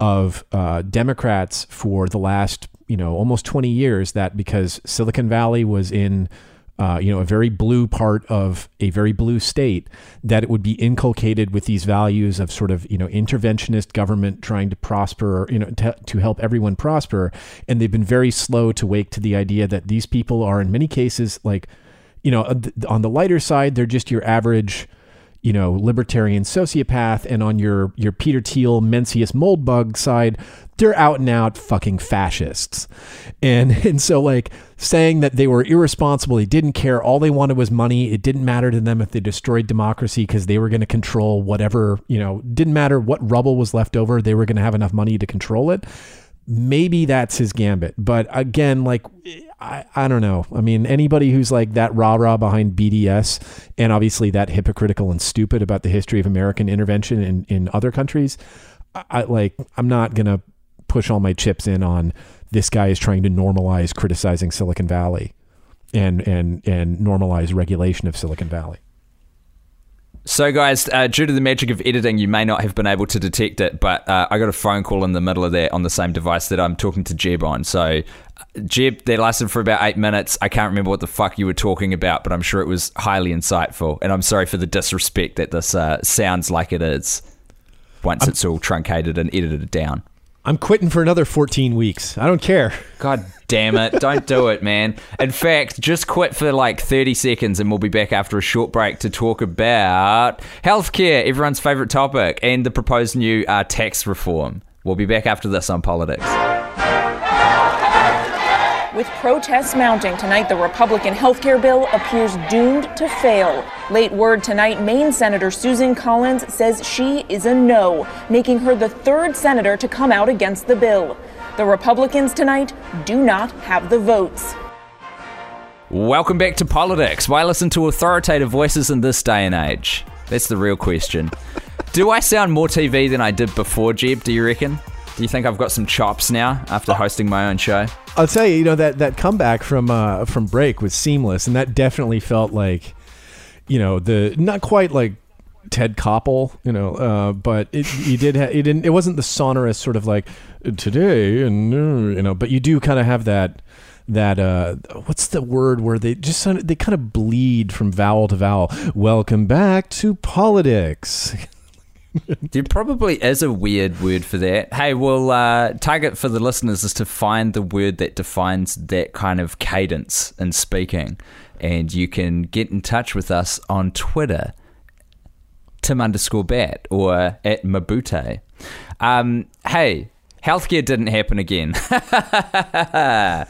of uh, Democrats for the last you know almost 20 years that because Silicon Valley was in uh, you know a very blue part of a very blue state that it would be inculcated with these values of sort of you know interventionist government trying to prosper you know to, to help everyone prosper. And they've been very slow to wake to the idea that these people are in many cases like you know on the lighter side they're just your average you know, libertarian sociopath, and on your your Peter Thiel Mencius Moldbug side, they're out and out fucking fascists. And <laughs> and so like saying that they were irresponsible, they didn't care, all they wanted was money. It didn't matter to them if they destroyed democracy because they were going to control whatever, you know, didn't matter what rubble was left over, they were going to have enough money to control it. Maybe that's his gambit. But again, like I, I don't know. I mean, anybody who's like that rah rah behind BDS and obviously that hypocritical and stupid about the history of American intervention in, in other countries, I, I like, I'm not going to push all my chips in on this guy is trying to normalize criticizing Silicon Valley and, and, and normalize regulation of Silicon Valley. So, guys, uh, due to the magic of editing, you may not have been able to detect it, but uh, I got a phone call in the middle of that on the same device that I'm talking to Jeb on. So, uh, Jeb, that lasted for about eight minutes. I can't remember what the fuck you were talking about, but I'm sure it was highly insightful. And I'm sorry for the disrespect that this uh, sounds like it is once it's all truncated and edited down. I'm quitting for another 14 weeks. I don't care. God damn it. Don't do it, man. In fact, just quit for like 30 seconds and we'll be back after a short break to talk about healthcare, everyone's favorite topic, and the proposed new uh, tax reform. We'll be back after this on politics. With protests mounting tonight, the Republican health care bill appears doomed to fail. Late word tonight, Maine Senator Susan Collins says she is a no, making her the third senator to come out against the bill. The Republicans tonight do not have the votes. Welcome back to politics. Why listen to authoritative voices in this day and age? That's the real question. Do I sound more TV than I did before, Jeb? Do you reckon? Do you think I've got some chops now after hosting my own show? I'll tell you, you know that that comeback from uh, from break was seamless, and that definitely felt like, you know, the not quite like Ted Koppel, you know, uh, but it you did ha- it didn't it wasn't the sonorous sort of like today and you know, but you do kind of have that that uh what's the word where they just they kind of bleed from vowel to vowel. Welcome back to politics. <laughs> <laughs> There probably is a weird word for that. Hey, well, uh, target for the listeners is to find the word that defines that kind of cadence in speaking. And you can get in touch with us on Twitter, Tim underscore Batt or at Mobute. Um, hey, healthcare didn't happen again. <laughs> I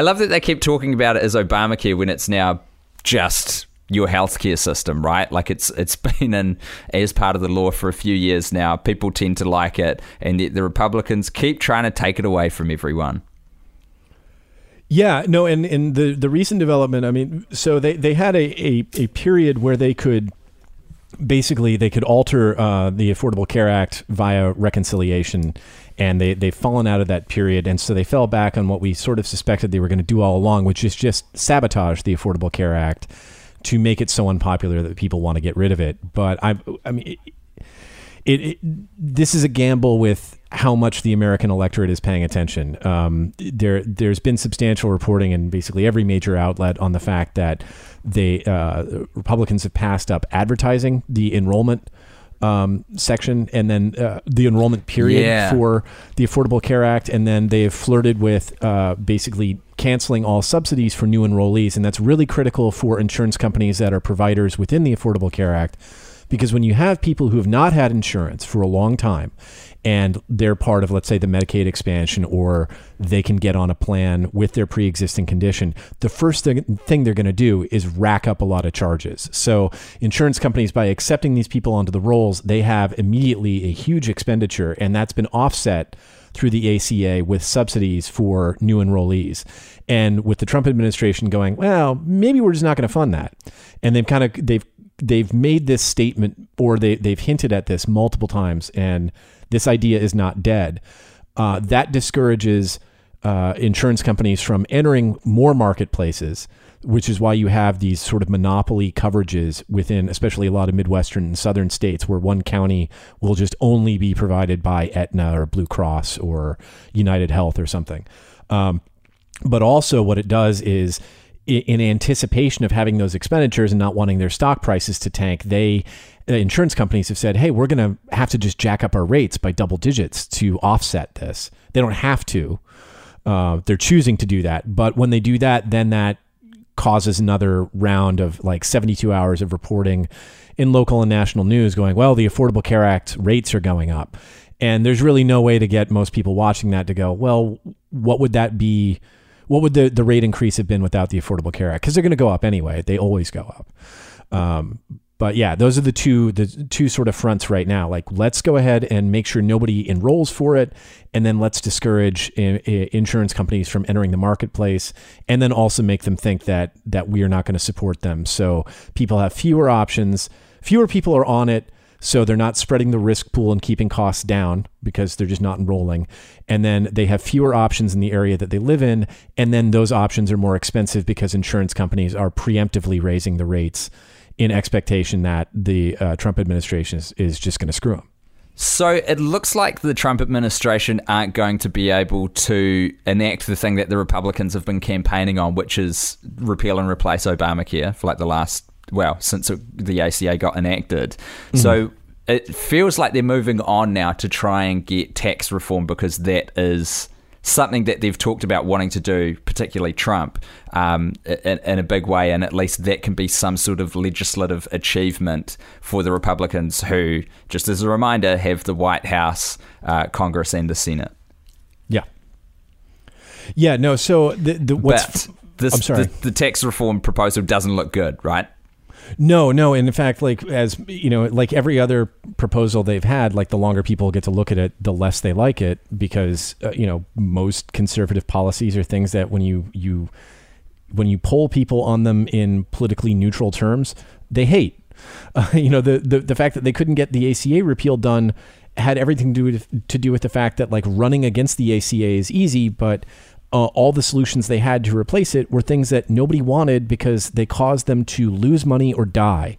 love that they keep talking about it as Obamacare when it's now just your healthcare system, right? Like it's it's <laughs> been in as part of the law for a few years now. People tend to like it, and yet the Republicans keep trying to take it away from everyone. Yeah, no, and, and the, the recent development, I mean, so they, they had a, a, a period where they could basically they could alter uh, the Affordable Care Act via reconciliation, and they they've fallen out of that period, and so they fell back on what we sort of suspected they were going to do all along, which is just sabotage the Affordable Care Act to make it so unpopular that people want to get rid of it. But I, I mean. It, it, it, this is a gamble with how much the American electorate is paying attention. Um, there, there's been substantial reporting in basically every major outlet on the fact that they uh, Republicans have passed up advertising the enrollment um, section and then uh, the enrollment period Yeah. for the Affordable Care Act, and then they've flirted with uh, basically canceling all subsidies for new enrollees, and that's really critical for insurance companies that are providers within the Affordable Care Act because when you have people who have not had insurance for a long time and they're part of, let's say, the Medicaid expansion, or they can get on a plan with their pre existing condition, the first thing, thing they're going to do is rack up a lot of charges. So, insurance companies, by accepting these people onto the rolls, they have immediately a huge expenditure, and that's been offset through the ACA with subsidies for new enrollees. And with the Trump administration going, well, maybe we're just not going to fund that. And they've kind of they've they've made this statement or they they've hinted at this multiple times and this idea is not dead. Uh, that discourages uh, insurance companies from entering more marketplaces, which is why you have these sort of monopoly coverages within, especially a lot of Midwestern and Southern states, where one county will just only be provided by Aetna or Blue Cross or United Health or something. Um, but also, what it does is in anticipation of having those expenditures and not wanting their stock prices to tank, they uh, insurance companies have said, "Hey, we're going to have to just jack up our rates by double digits to offset this." They don't have to; uh, they're choosing to do that. But when they do that, then that causes another round of like 72 hours of reporting in local and national news, going, "Well, the Affordable Care Act rates are going up," and there's really no way to get most people watching that to go, "Well, what would that be?" what would the, the rate increase have been without the Affordable Care Act? Because they're going to go up anyway. They always go up. Um, but yeah, those are the two the two sort of fronts right now. Like, let's go ahead and make sure nobody enrolls for it, and then let's discourage in, in insurance companies from entering the marketplace, and then also make them think that that we are not going to support them. So people have fewer options, fewer people are on it. So they're not spreading the risk pool and keeping costs down because they're just not enrolling. And then they have fewer options in the area that they live in. And then those options are more expensive because insurance companies are preemptively raising the rates in expectation that the uh, Trump administration is, is just going to screw them. So it looks like the Trump administration aren't going to be able to enact the thing that the Republicans have been campaigning on, which is repeal and replace Obamacare for like the last well, since the ACA got enacted. Mm-hmm. So it feels like they're moving on now to try and get tax reform because that is something that they've talked about wanting to do, particularly Trump, um, in, in, a big way. And at least that can be some sort of legislative achievement for the Republicans, who, just as a reminder, have the White House, uh, Congress, and the Senate. Yeah. Yeah, no, so the, the what's. But this, I'm sorry. The, the tax reform proposal doesn't look good, right? No, no. And in fact, like as you know, like every other proposal they've had, like the longer people get to look at it, the less they like it because uh, you know most conservative policies are things that when you you when you poll people on them in politically neutral terms, they hate. Uh, <laughs> you know, the, the the fact that they couldn't get the ACA repeal done had everything to do with, to do with the fact that like running against the ACA is easy, but uh, all the solutions they had to replace it were things that nobody wanted because they caused them to lose money or die.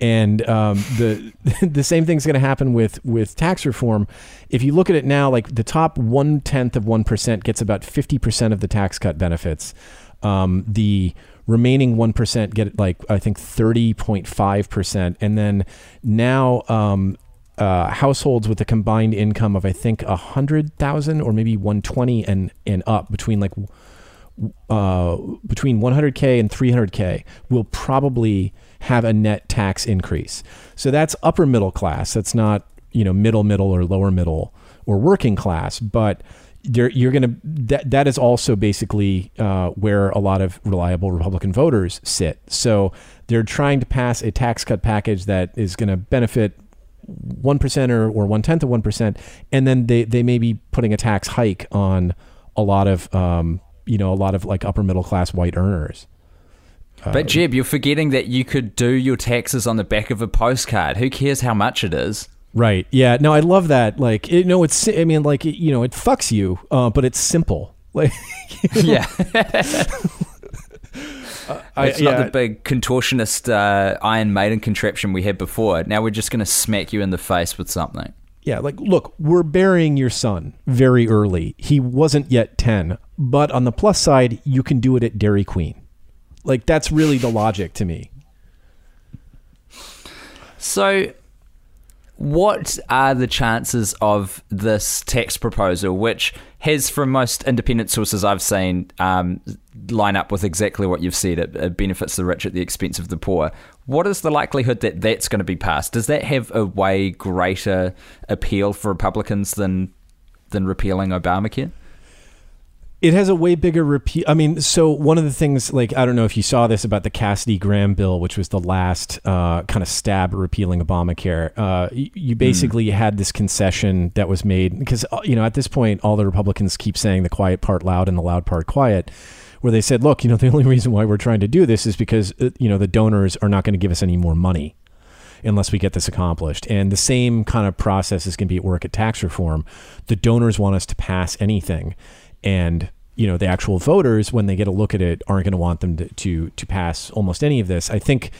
And um, the <laughs> the same thing's going to happen with with tax reform. If you look at it now, like the top one tenth of one percent gets about fifty percent of the tax cut benefits. Um, the remaining 1% get like i think 30.5% and then now um, uh, households with a combined income of I think a hundred thousand or maybe one twenty and and up between like uh, between 100k and 300k will probably have a net tax increase. So that's upper middle class. That's not you know middle middle or lower middle or working class, but you're, you're going to that that is also basically uh, where a lot of reliable Republican voters sit. So they're trying to pass a tax cut package that is going to benefit one percent or, or one tenth of one percent, and then they they may be putting a tax hike on a lot of um, you know a lot of like upper middle class white earners. Uh, but Jeb, you're forgetting that you could do your taxes on the back of a postcard. Who cares how much it is? Right. Yeah. No, I love that. Like, it, no, it's. I mean, like, it, you know, it fucks you, uh, but it's simple. <laughs> Like, <laughs> yeah. <laughs> Uh, it's yeah. not the big contortionist uh, Iron Maiden contraption we had before. Now we're just going to smack you in the face with something. Yeah, like, look, we're burying your son very early. He wasn't yet 10. But on the plus side, you can do it at Dairy Queen. Like, that's really the logic to me. So, what are the chances of this tax proposal, which has, from most independent sources I've seen, um, line up with exactly what you've said? It, it benefits the rich at the expense of the poor. What is the likelihood that that's going to be passed? Does that have a way greater appeal for Republicans than than repealing Obamacare? It has a way bigger repeat. I mean, so one of the things, like, I don't know if you saw this about the Cassidy Graham bill, which was the last uh, kind of stab at repealing Obamacare. Uh, you, you basically mm. had this concession that was made because, uh, you know, at this point, all the Republicans keep saying the quiet part loud and the loud part quiet, where they said, look, you know, the only reason why we're trying to do this is because, uh, you know, the donors are not going to give us any more money unless we get this accomplished. And the same kind of process is going to be at work at tax reform. The donors want us to pass anything and you know the actual voters when they get a look at it aren't going to want them to, to to pass almost any of this i think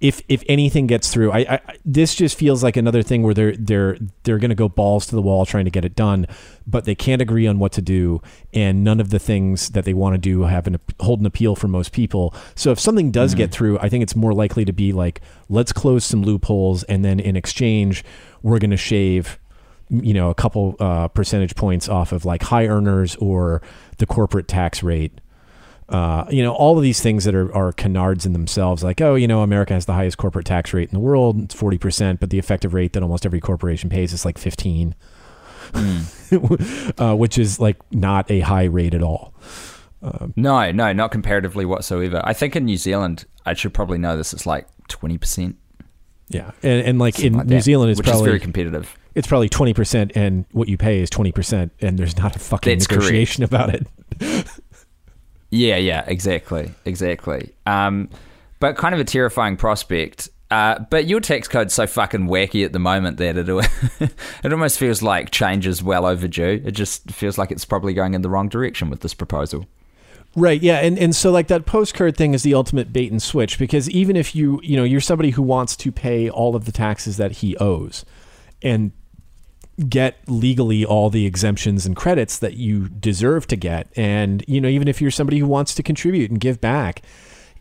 if if anything gets through I, I this just feels like another thing where they're they're they're going to go balls to the wall trying to get it done but they can't agree on what to do and none of the things that they want to do have an hold an appeal for most people so if something does mm-hmm. get through i think it's more likely to be like let's close some loopholes and then in exchange we're going to shave you know a couple uh, percentage points off of like high earners or the corporate tax rate. Uh, you know, all of these things that are, are canards in themselves, like, oh, you know, America has the highest corporate tax rate in the world, it's 40%, but the effective rate that almost every corporation pays is like 15, mm. <laughs> uh, which is like not a high rate at all. Um, no, no, not comparatively whatsoever. I think in New Zealand, I should probably know this, it's like 20%. Yeah. And, and like Something in like New that, Zealand, it's probably very competitive it's probably 20% and what you pay is 20% and there's not a fucking That's negotiation correct. about it. yeah, yeah, exactly. Exactly. Um, but kind of a terrifying prospect. Uh, but your tax code's so fucking wacky at the moment that it <laughs> it almost feels like change is well overdue. It just feels like it's probably going in the wrong direction with this proposal. Right, yeah, and and so like that postcard thing is the ultimate bait and switch because even if you you know you're somebody who wants to pay all of the taxes that he owes, and get legally all the exemptions and credits that you deserve to get. And, you know, even if you're somebody who wants to contribute and give back,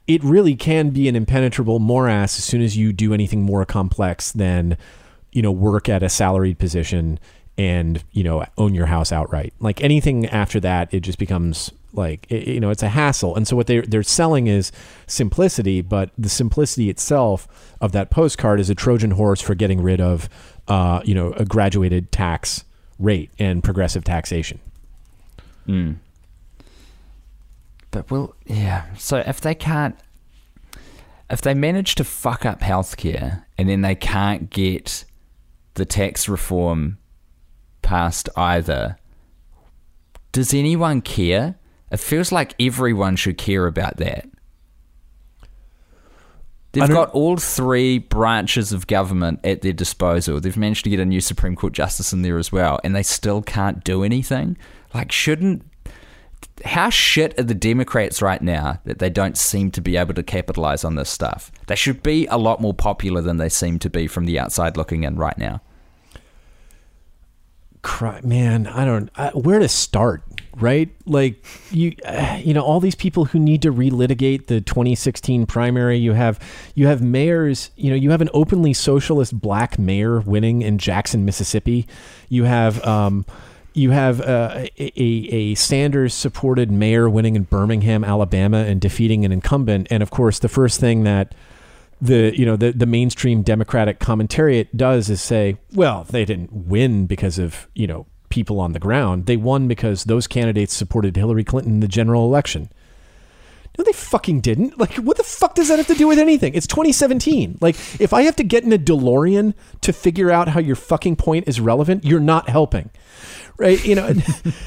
it really can be an impenetrable morass as soon as you do anything more complex than, you know, work at a salaried position and, you know, own your house outright. Like anything after that, it just becomes like you know it's a hassle and so what they're they're selling is simplicity but the simplicity itself of that postcard is a trojan horse for getting rid of uh, you know, a graduated tax rate and progressive taxation. Mm. But well, yeah. So if they can't, if they manage to fuck up healthcare and then they can't get the tax reform passed either, does anyone care? It feels like everyone should care about that. They've got all three branches of government at their disposal. They've managed to get a new Supreme Court justice in there as well, and they still can't do anything. Like, shouldn't. How shit are the Democrats right now that they don't seem to be able to capitalize on this stuff? They should be a lot more popular than they seem to be from the outside looking in right now. Cry, man, I don't. I, where to start? Right? Like you, uh, <sighs> you know, all these people who need to relitigate the 2016 primary. You have you have mayors. You know, you have an openly socialist black mayor winning in Jackson, Mississippi. You have. Um, you have uh, a, a Sanders supported mayor winning in Birmingham, Alabama, and defeating an incumbent. And of course, the first thing that the you know the the mainstream Democratic commentariat does is say, well, they didn't win because of you know people on the ground. They won because those candidates supported Hillary Clinton in the general election. No, they fucking didn't. Like, what the fuck does that have to do with anything? It's 2017. Like, if I have to get in a DeLorean to figure out how your fucking point is relevant, you're not helping, right? You know.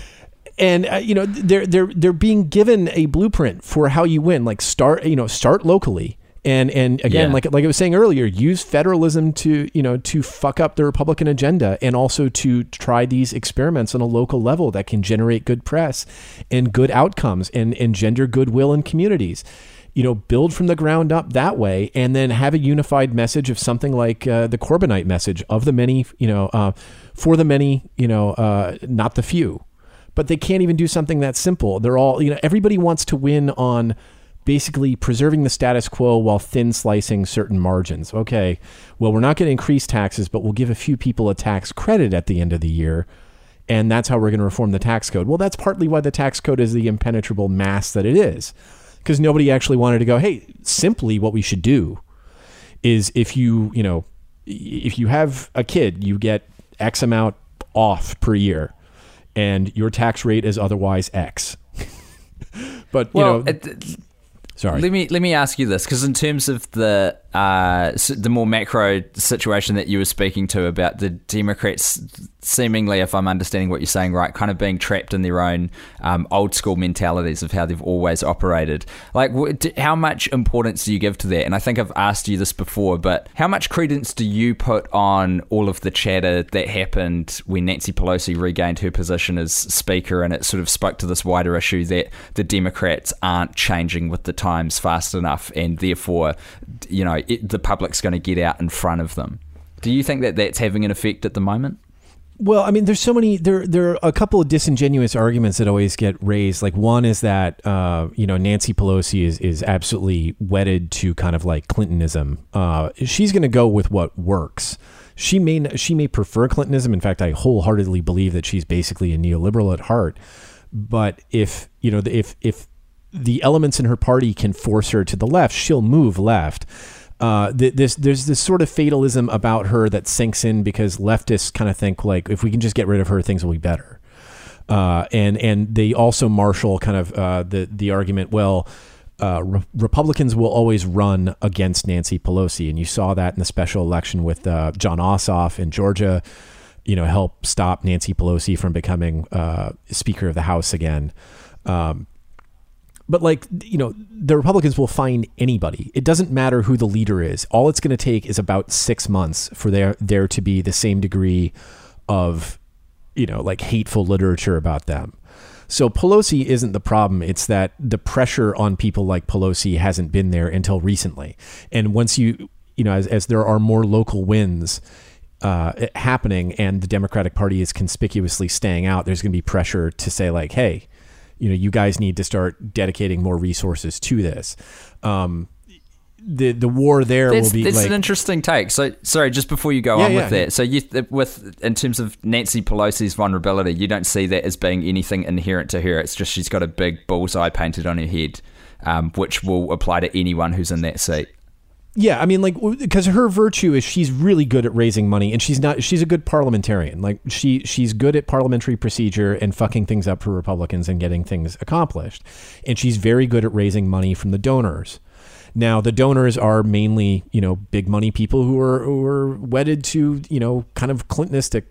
<laughs> and uh, you know they're they're they're being given a blueprint for how you win. Like start you know start locally and and again, yeah. like like I was saying earlier, use federalism to you know to fuck up the Republican agenda, and also to try these experiments on a local level that can generate good press and good outcomes and engender goodwill in communities. You know, build from the ground up that way, and then have a unified message of something like uh, the Corbynite message of the many, you know, uh, for the many, you know, uh, not the few. But they can't even do something that simple. They're all, you know, everybody wants to win on basically preserving the status quo while thin slicing certain margins. Okay, well, we're not going to increase taxes, but we'll give a few people a tax credit at the end of the year. And that's how we're going to reform the tax code. Well, that's partly why the tax code is the impenetrable mass that it is. Because nobody actually wanted to go, hey, simply what we should do is if you, you know, if you have a kid, you get X amount off per year and your tax rate is otherwise X. <laughs> but, you Well, know, it, sorry. let me let me ask you this because in terms of the uh, the more macro situation that you were speaking to about the Democrats seemingly, if I'm understanding what you're saying right, kind of being trapped in their own um, old school mentalities of how they've always operated. Like, how much importance do you give to that? And I think I've asked you this before, but how much credence do you put on all of the chatter that happened when Nancy Pelosi regained her position as Speaker, and it sort of spoke to this wider issue that the Democrats aren't changing with the times fast enough, and therefore, you know, it, the public's going to get out in front of them. Do you think that that's having an effect at the moment? Well, I mean, there's so many. There, there are a couple of disingenuous arguments that always get raised. Like one is that uh, you know Nancy Pelosi is is absolutely wedded to kind of like Clintonism. Uh, she's going to go with what works. She may she may prefer Clintonism. In fact, I wholeheartedly believe that she's basically a neoliberal at heart. But if you know if if the elements in her party can force her to the left, she'll move left uh, th- this there's this sort of fatalism about her that sinks in because leftists kind of think like if we can just get rid of her, things will be better. Uh, and and they also marshal kind of uh, the the argument. Well, uh, re- Republicans will always run against Nancy Pelosi, and you saw that in the special election with uh, Jon Ossoff in Georgia. You know, help stop Nancy Pelosi from becoming uh, Speaker of the House again. Um, but like you know the republicans will find anybody. It doesn't matter who the leader is. All it's going to take is about six months for there there to be the same degree of you know like hateful literature about them. So pelosi isn't the problem. It's that the pressure on people like pelosi hasn't been there until recently. And once you you know as, as there are more local wins uh, happening and the democratic party is conspicuously staying out there's going to be pressure to say like hey you know, you guys need to start dedicating more resources to this. Um, the the war there That's, will be that's like an interesting take. So, sorry, just before you go Yeah, on yeah. with that, so you with in terms of Nancy Pelosi's vulnerability, you don't see that as being anything inherent to her. It's just she's got a big bullseye painted on her head, um, which will apply to anyone who's in that seat. Yeah. I mean, like because her virtue is she's really good at raising money, and she's not. She's a good parliamentarian. Like she she's good at parliamentary procedure and fucking things up for Republicans and getting things accomplished, and she's very good at raising money from the donors. Now the donors are mainly, you know, big money people who are who are wedded to, you know, kind of Clintonistic,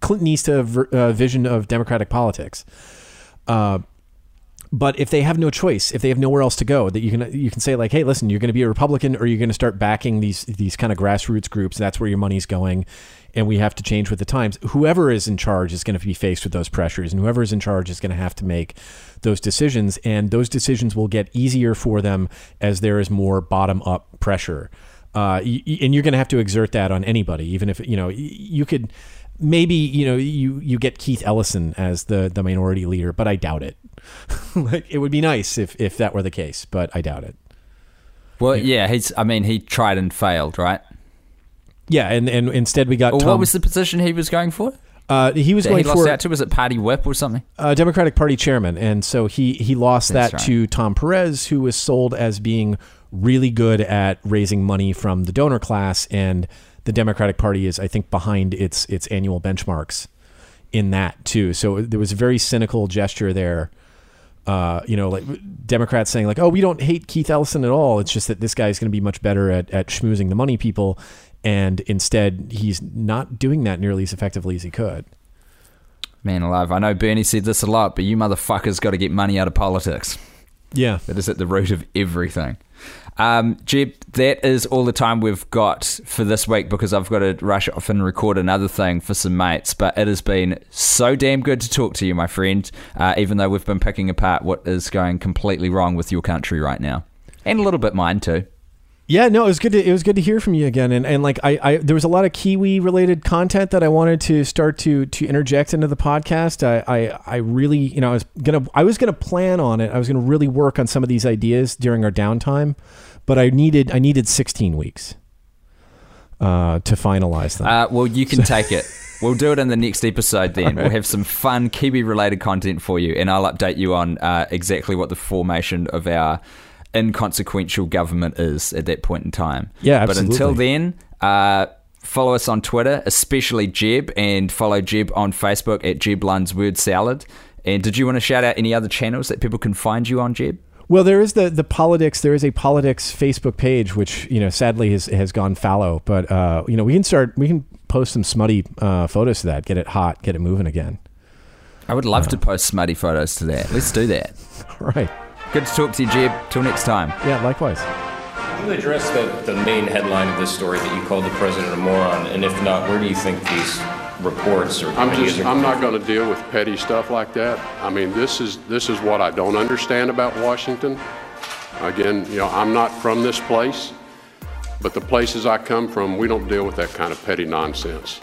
Clintonista uh, vision of democratic politics. Uh, but if they have no choice, if they have nowhere else to go, that you can you can say like, hey, listen, you're going to be a Republican, or you're going to start backing these these kind of grassroots groups. That's where your money's going, and we have to change with the times. Whoever is in charge is going to be faced with those pressures, and whoever is in charge is going to have to make those decisions, and those decisions will get easier for them as there is more bottom up pressure. Uh, and you're going to have to exert that on anybody, even if you know you could maybe you know you you get Keith Ellison as the the minority leader, but I doubt it. <laughs> like it would be nice if if that were the case, but I doubt it. Well, yeah, he's. I mean, he tried and failed, right? Yeah, and and instead we got Or Tom. what was the position he was going for? uh, he was That going he lost for out to was it party whip or something? uh, Democratic Party chairman, and so he he lost That's that right. to Tom Perez, who was sold as being really good at raising money from the donor class, and the Democratic Party is, I think, behind its its annual benchmarks in that too. So there was a very cynical gesture there. Uh, you know, like Democrats saying like, "Oh, we don't hate Keith Ellison at all. It's just that this guy is going to be much better at at schmoozing the money people." And instead, he's not doing that nearly as effectively as he could. Man alive, I know Bernie said this a lot, but you motherfuckers got to get money out of politics. Yeah. That is at the root of everything. Um, Jeb, that is all the time we've got for this week because I've got to rush off and record another thing for some mates. But it has been so damn good to talk to you, my friend, uh, even though we've been picking apart what is going completely wrong with your country right now. And a little bit mine too. Yeah, no, it was good to it was good to hear from you again, and and like I, I there was a lot of Kiwi related content that I wanted to start to to interject into the podcast. I I, I really you know I was gonna I was gonna plan on it. I was gonna really work on some of these ideas during our downtime, but I needed I needed 16 weeks uh, to finalize them. Uh, well, you can take it. <laughs> We'll do it in the next episode then. We'll have some fun Kiwi related content for you, and I'll update you on uh, exactly what the formation of our inconsequential government is at that point in time. Yeah, absolutely. But until then, uh, follow us on Twitter, especially Jeb, and follow Jeb on Facebook at Jeb Lund's Word Salad. And did you want to shout out any other channels that people can find you on, Jeb? Well, there is the the politics. There is a politics Facebook page, which you know sadly has has gone fallow. But uh, you know we can start. We can post some smutty uh, photos to that. Get it hot. Get it moving again. I would love to post smutty photos to that. Let's do that. <laughs> All right. Good to talk to you, Jeb. Till next time. Yeah. Likewise. Can you address the, the main headline of this story that you called the president a moron? And if not, where do you think these reports are I'm just, either- I'm not going to deal with petty stuff like that. I mean, this is, this is what I don't understand about Washington. Again, you know, I'm not from this place, but the places I come from, we don't deal with that kind of petty nonsense.